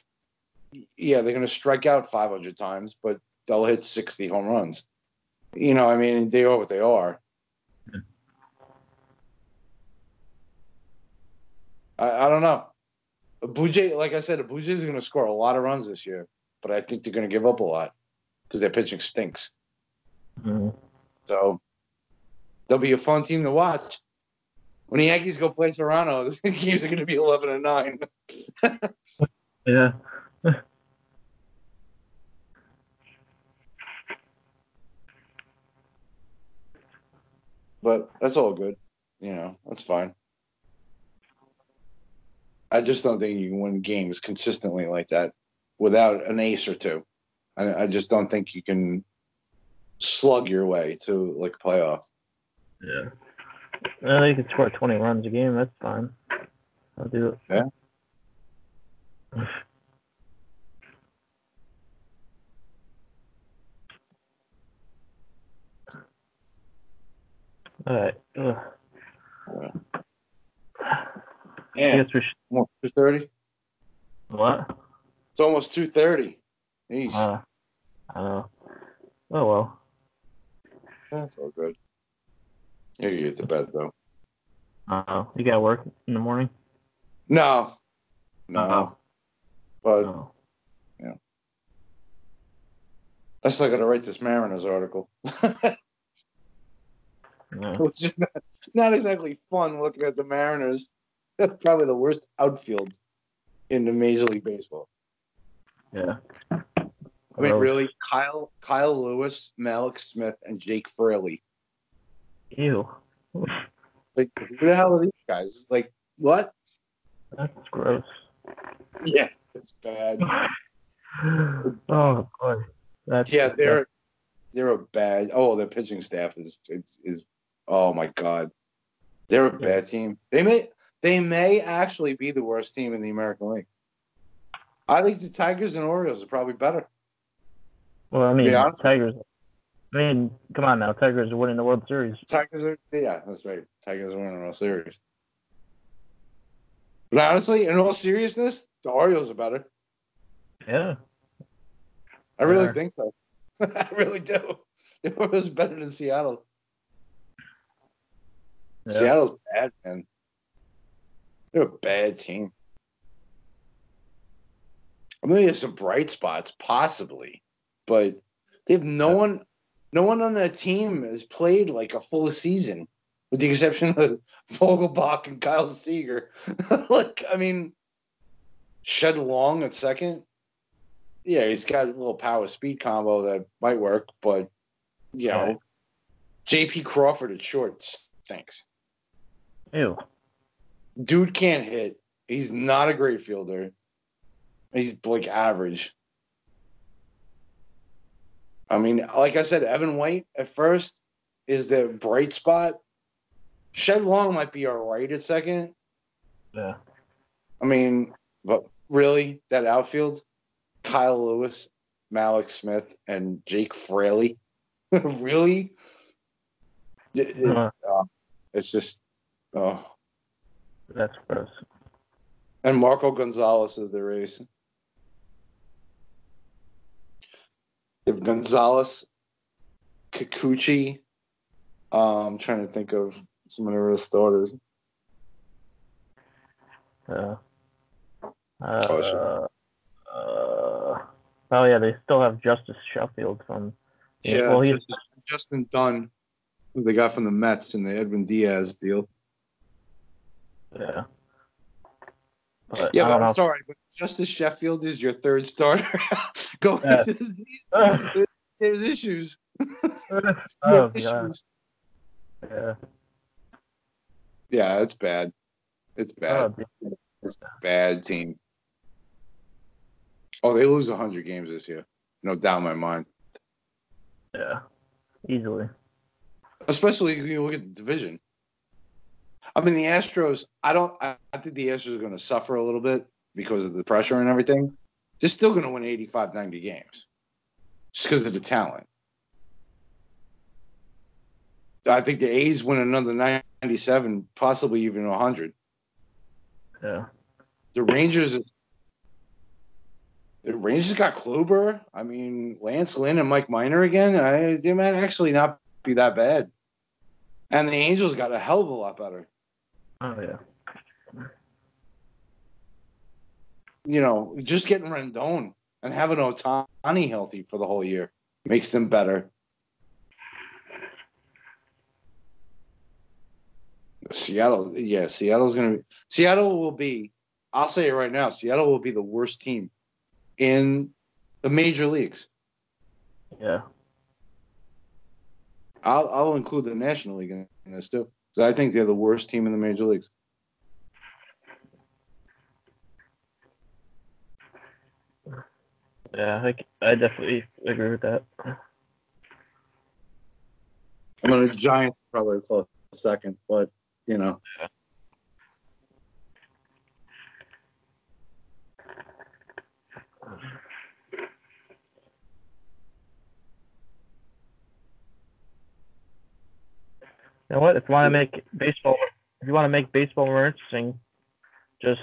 yeah, they're going to strike out 500 times, but they'll hit 60 home runs. You know, I mean, they are what they are. I, I don't know. Bujay, like I said, Bujay is going to score a lot of runs this year, but I think they're going to give up a lot because their pitching stinks. Mhm. So they'll be a fun team to watch. When the Yankees go play Toronto, the games are going to be 11 and 9. Yeah. But that's all good. You know, that's fine. I just don't think you can win games consistently like that without an ace or two. I, I just don't think you can slug your way to like a playoff. Yeah. Well, they could score 20 runs a game. That's fine. I'll do it. Yeah. All right. Ugh. I Yeah, guess we should. two thirty. What? It's almost two thirty. Jeez, Uh, I don't know. Oh well. that's all good. You can get to bed though. Uh, you got work in the morning. No, no, Uh-oh. but Oh. I still got to write this Mariners article. No. It's just not, not exactly fun looking at the Mariners. Probably the worst outfield in the Major League Baseball. Yeah. I mean, really, Kyle Kyle Lewis, Mallex Smith, and Jake Fraley. Ew. Like, who the hell are these guys? Like, what? That's gross. Yeah, it's bad. oh boy. That's Yeah, they're they're a bad. Oh, their pitching staff is is, is oh my god, they're a bad team. They may they may actually be the worst team in the American League. I think the Tigers and Orioles are probably better. Well, I mean, Tigers. I mean, come on now. Tigers are winning the World Series. Tigers are yeah, that's right. Tigers are winning the World Series. But honestly, in all seriousness, the Orioles are better. Yeah. I really think so. I really do. The Orioles better than Seattle. yeah. Seattle's bad, man. They're a bad team. I mean, there's some bright spots, possibly, but they have no one. No one on that team has played like a full season, with the exception of Vogelbach and Kyle Seager. like, I mean, Shed Long at second. Yeah, he's got a little power speed combo that might work, but you know, Right. J.P. Crawford at short stinks. Ew. Dude can't hit. He's not a great fielder. He's like average. I mean, like I said, Evan White at first is the bright spot. Shed Long might be all right at second. Yeah. I mean, but really, that outfield, Kyle Lewis, Mallex Smith, and Jake Fraley, really? It- Uh, it's just, oh. That's gross. And Marco Gonzalez is the race. If Gonzalez, Kikuchi, um, I'm trying to think of some of the real starters. Uh, Oh, sure. uh, uh, oh yeah, they still have Justus Sheffield from. Yeah, well, he's Justin, Justin Dunn, who they got from the Mets in the Edwin Diaz deal. Yeah. But Yeah, but I'm sorry, but Justus Sheffield is your third starter. Going Yeah. into this season, there's issues. oh Issues. Yeah. Yeah, it's bad. It's bad. Oh. It's a bad team. Oh, they lose 100 games this year. No doubt in my mind. yeah. Easily. Especially when you look at the division. I mean, the Astros, I don't, I, I think the Astros are going to suffer a little bit because of the pressure and everything. they're still going to win 85, 90 games just because of the talent. I think the A's win another 97, possibly even 100. Yeah. The Rangers, the Rangers got Kluber. I mean, Lance Lynn and Mike Minor again. I, they might actually not be that bad. And the Angels got a hell of a lot better. Oh yeah. You know, just getting Rendon and having Ohtani healthy for the whole year makes them better. Seattle, yeah, Seattle's gonna be. Seattle will be. I'll say it right now. Seattle will be the worst team in the major leagues. Yeah. I'll I'll include the National League in this too, because I think they're the worst team in the major leagues. Yeah, I, I definitely agree with that. I mean, the Giants probably a close second, but you know, You know what? If you want to make baseball, if you want to make baseball more interesting, just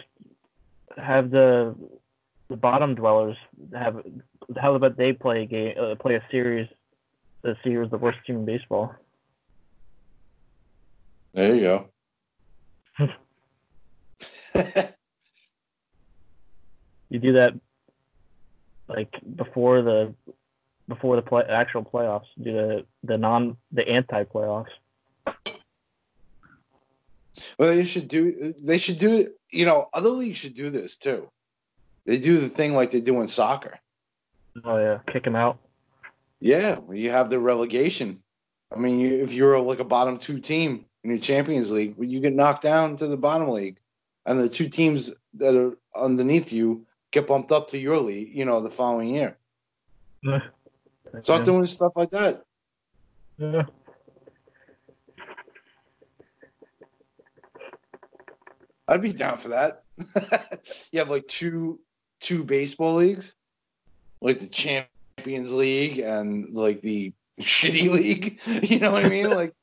have the the bottom dwellers have. How about they play a game, uh, play a series? The series, the worst team in baseball. there you go. You do that like before the before the play, actual playoffs. Do the the non the anti playoffs. Well, they should do. They should do it. You know, other leagues should do this too. They do the thing like they do in soccer. Oh yeah, kick them out. Yeah, when you have the relegation. I mean, you, if you're like a bottom two team in the Champions League, you get knocked down to the bottom league, and the two teams that are underneath you get bumped up to your league, you know, the following year. Start yeah. doing stuff like that. Yeah. I'd be down for that. you have like two two baseball leagues, like the Champions League and like the shitty league. You know what I mean? Like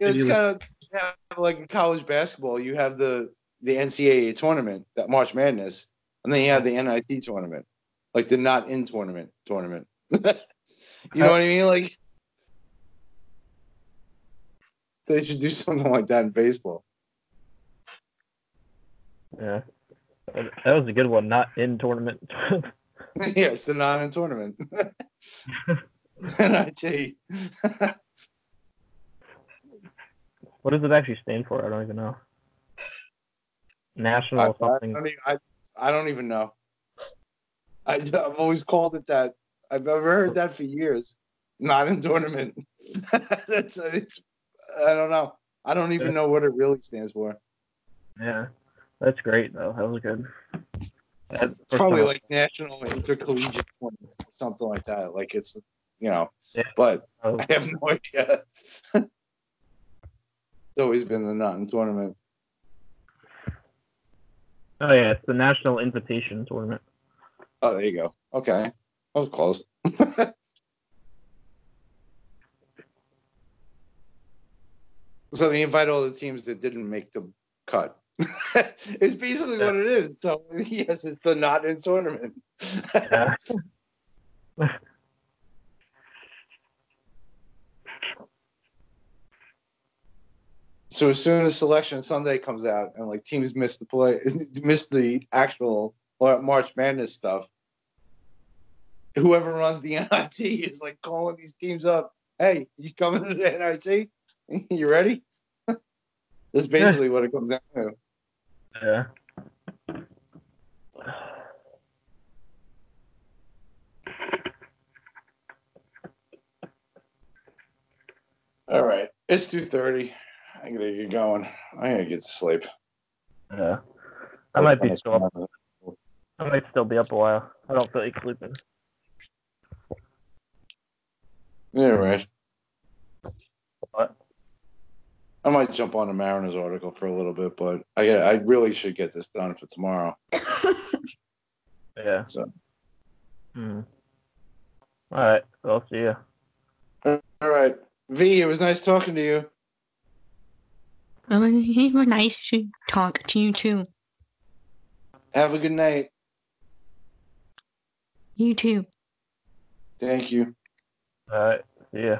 it's kind of yeah, like in college basketball. You have the the NCAA tournament, that March Madness, and then you have the NIT tournament, like the not in tournament tournament. you know what I mean? Like they should do something like that in baseball. Yeah. That was a good one. Not in tournament. yeah, it's the non in tournament. NIT. what does it actually stand for? I don't even know. National I, something. don't even, I, I don't even know. I, I've always called it that. I've never heard that for years. Not in tournament. That's it's, I don't know. I don't even know what it really stands for. Yeah. That's great though. That was good. That- It's probably like National Intercollegiate Tournament, something like that. Like it's, you know, Yeah. but Oh, I have no idea. it's always been the not in tournament. oh yeah, it's the National Invitation Tournament. Oh, there you go. Okay. That was close. so they invite all the teams that didn't make the cut. it's basically what it is. So yes, it's the not in tournament. Yeah. so as soon as selection Sunday comes out and like teams miss the play miss the actual uh, March Madness stuff, whoever runs the NIT is like calling these teams up. Hey, you coming to the NIT? you ready? That's basically what it comes down to. Yeah. All right, it's two thirty. I gotta get going. I gotta get to sleep. Yeah. I might be still up. I might still be up a while. I don't feel like sleeping. Yeah, right. What? I might jump on a Mariners article for a little bit, but I I really should get this done for tomorrow. Yeah. Hmm. All right. I'll see you. All right. V, it was nice talking to you. It was nice to talk to you too. Have a good night. You too. Thank you. All right. See ya.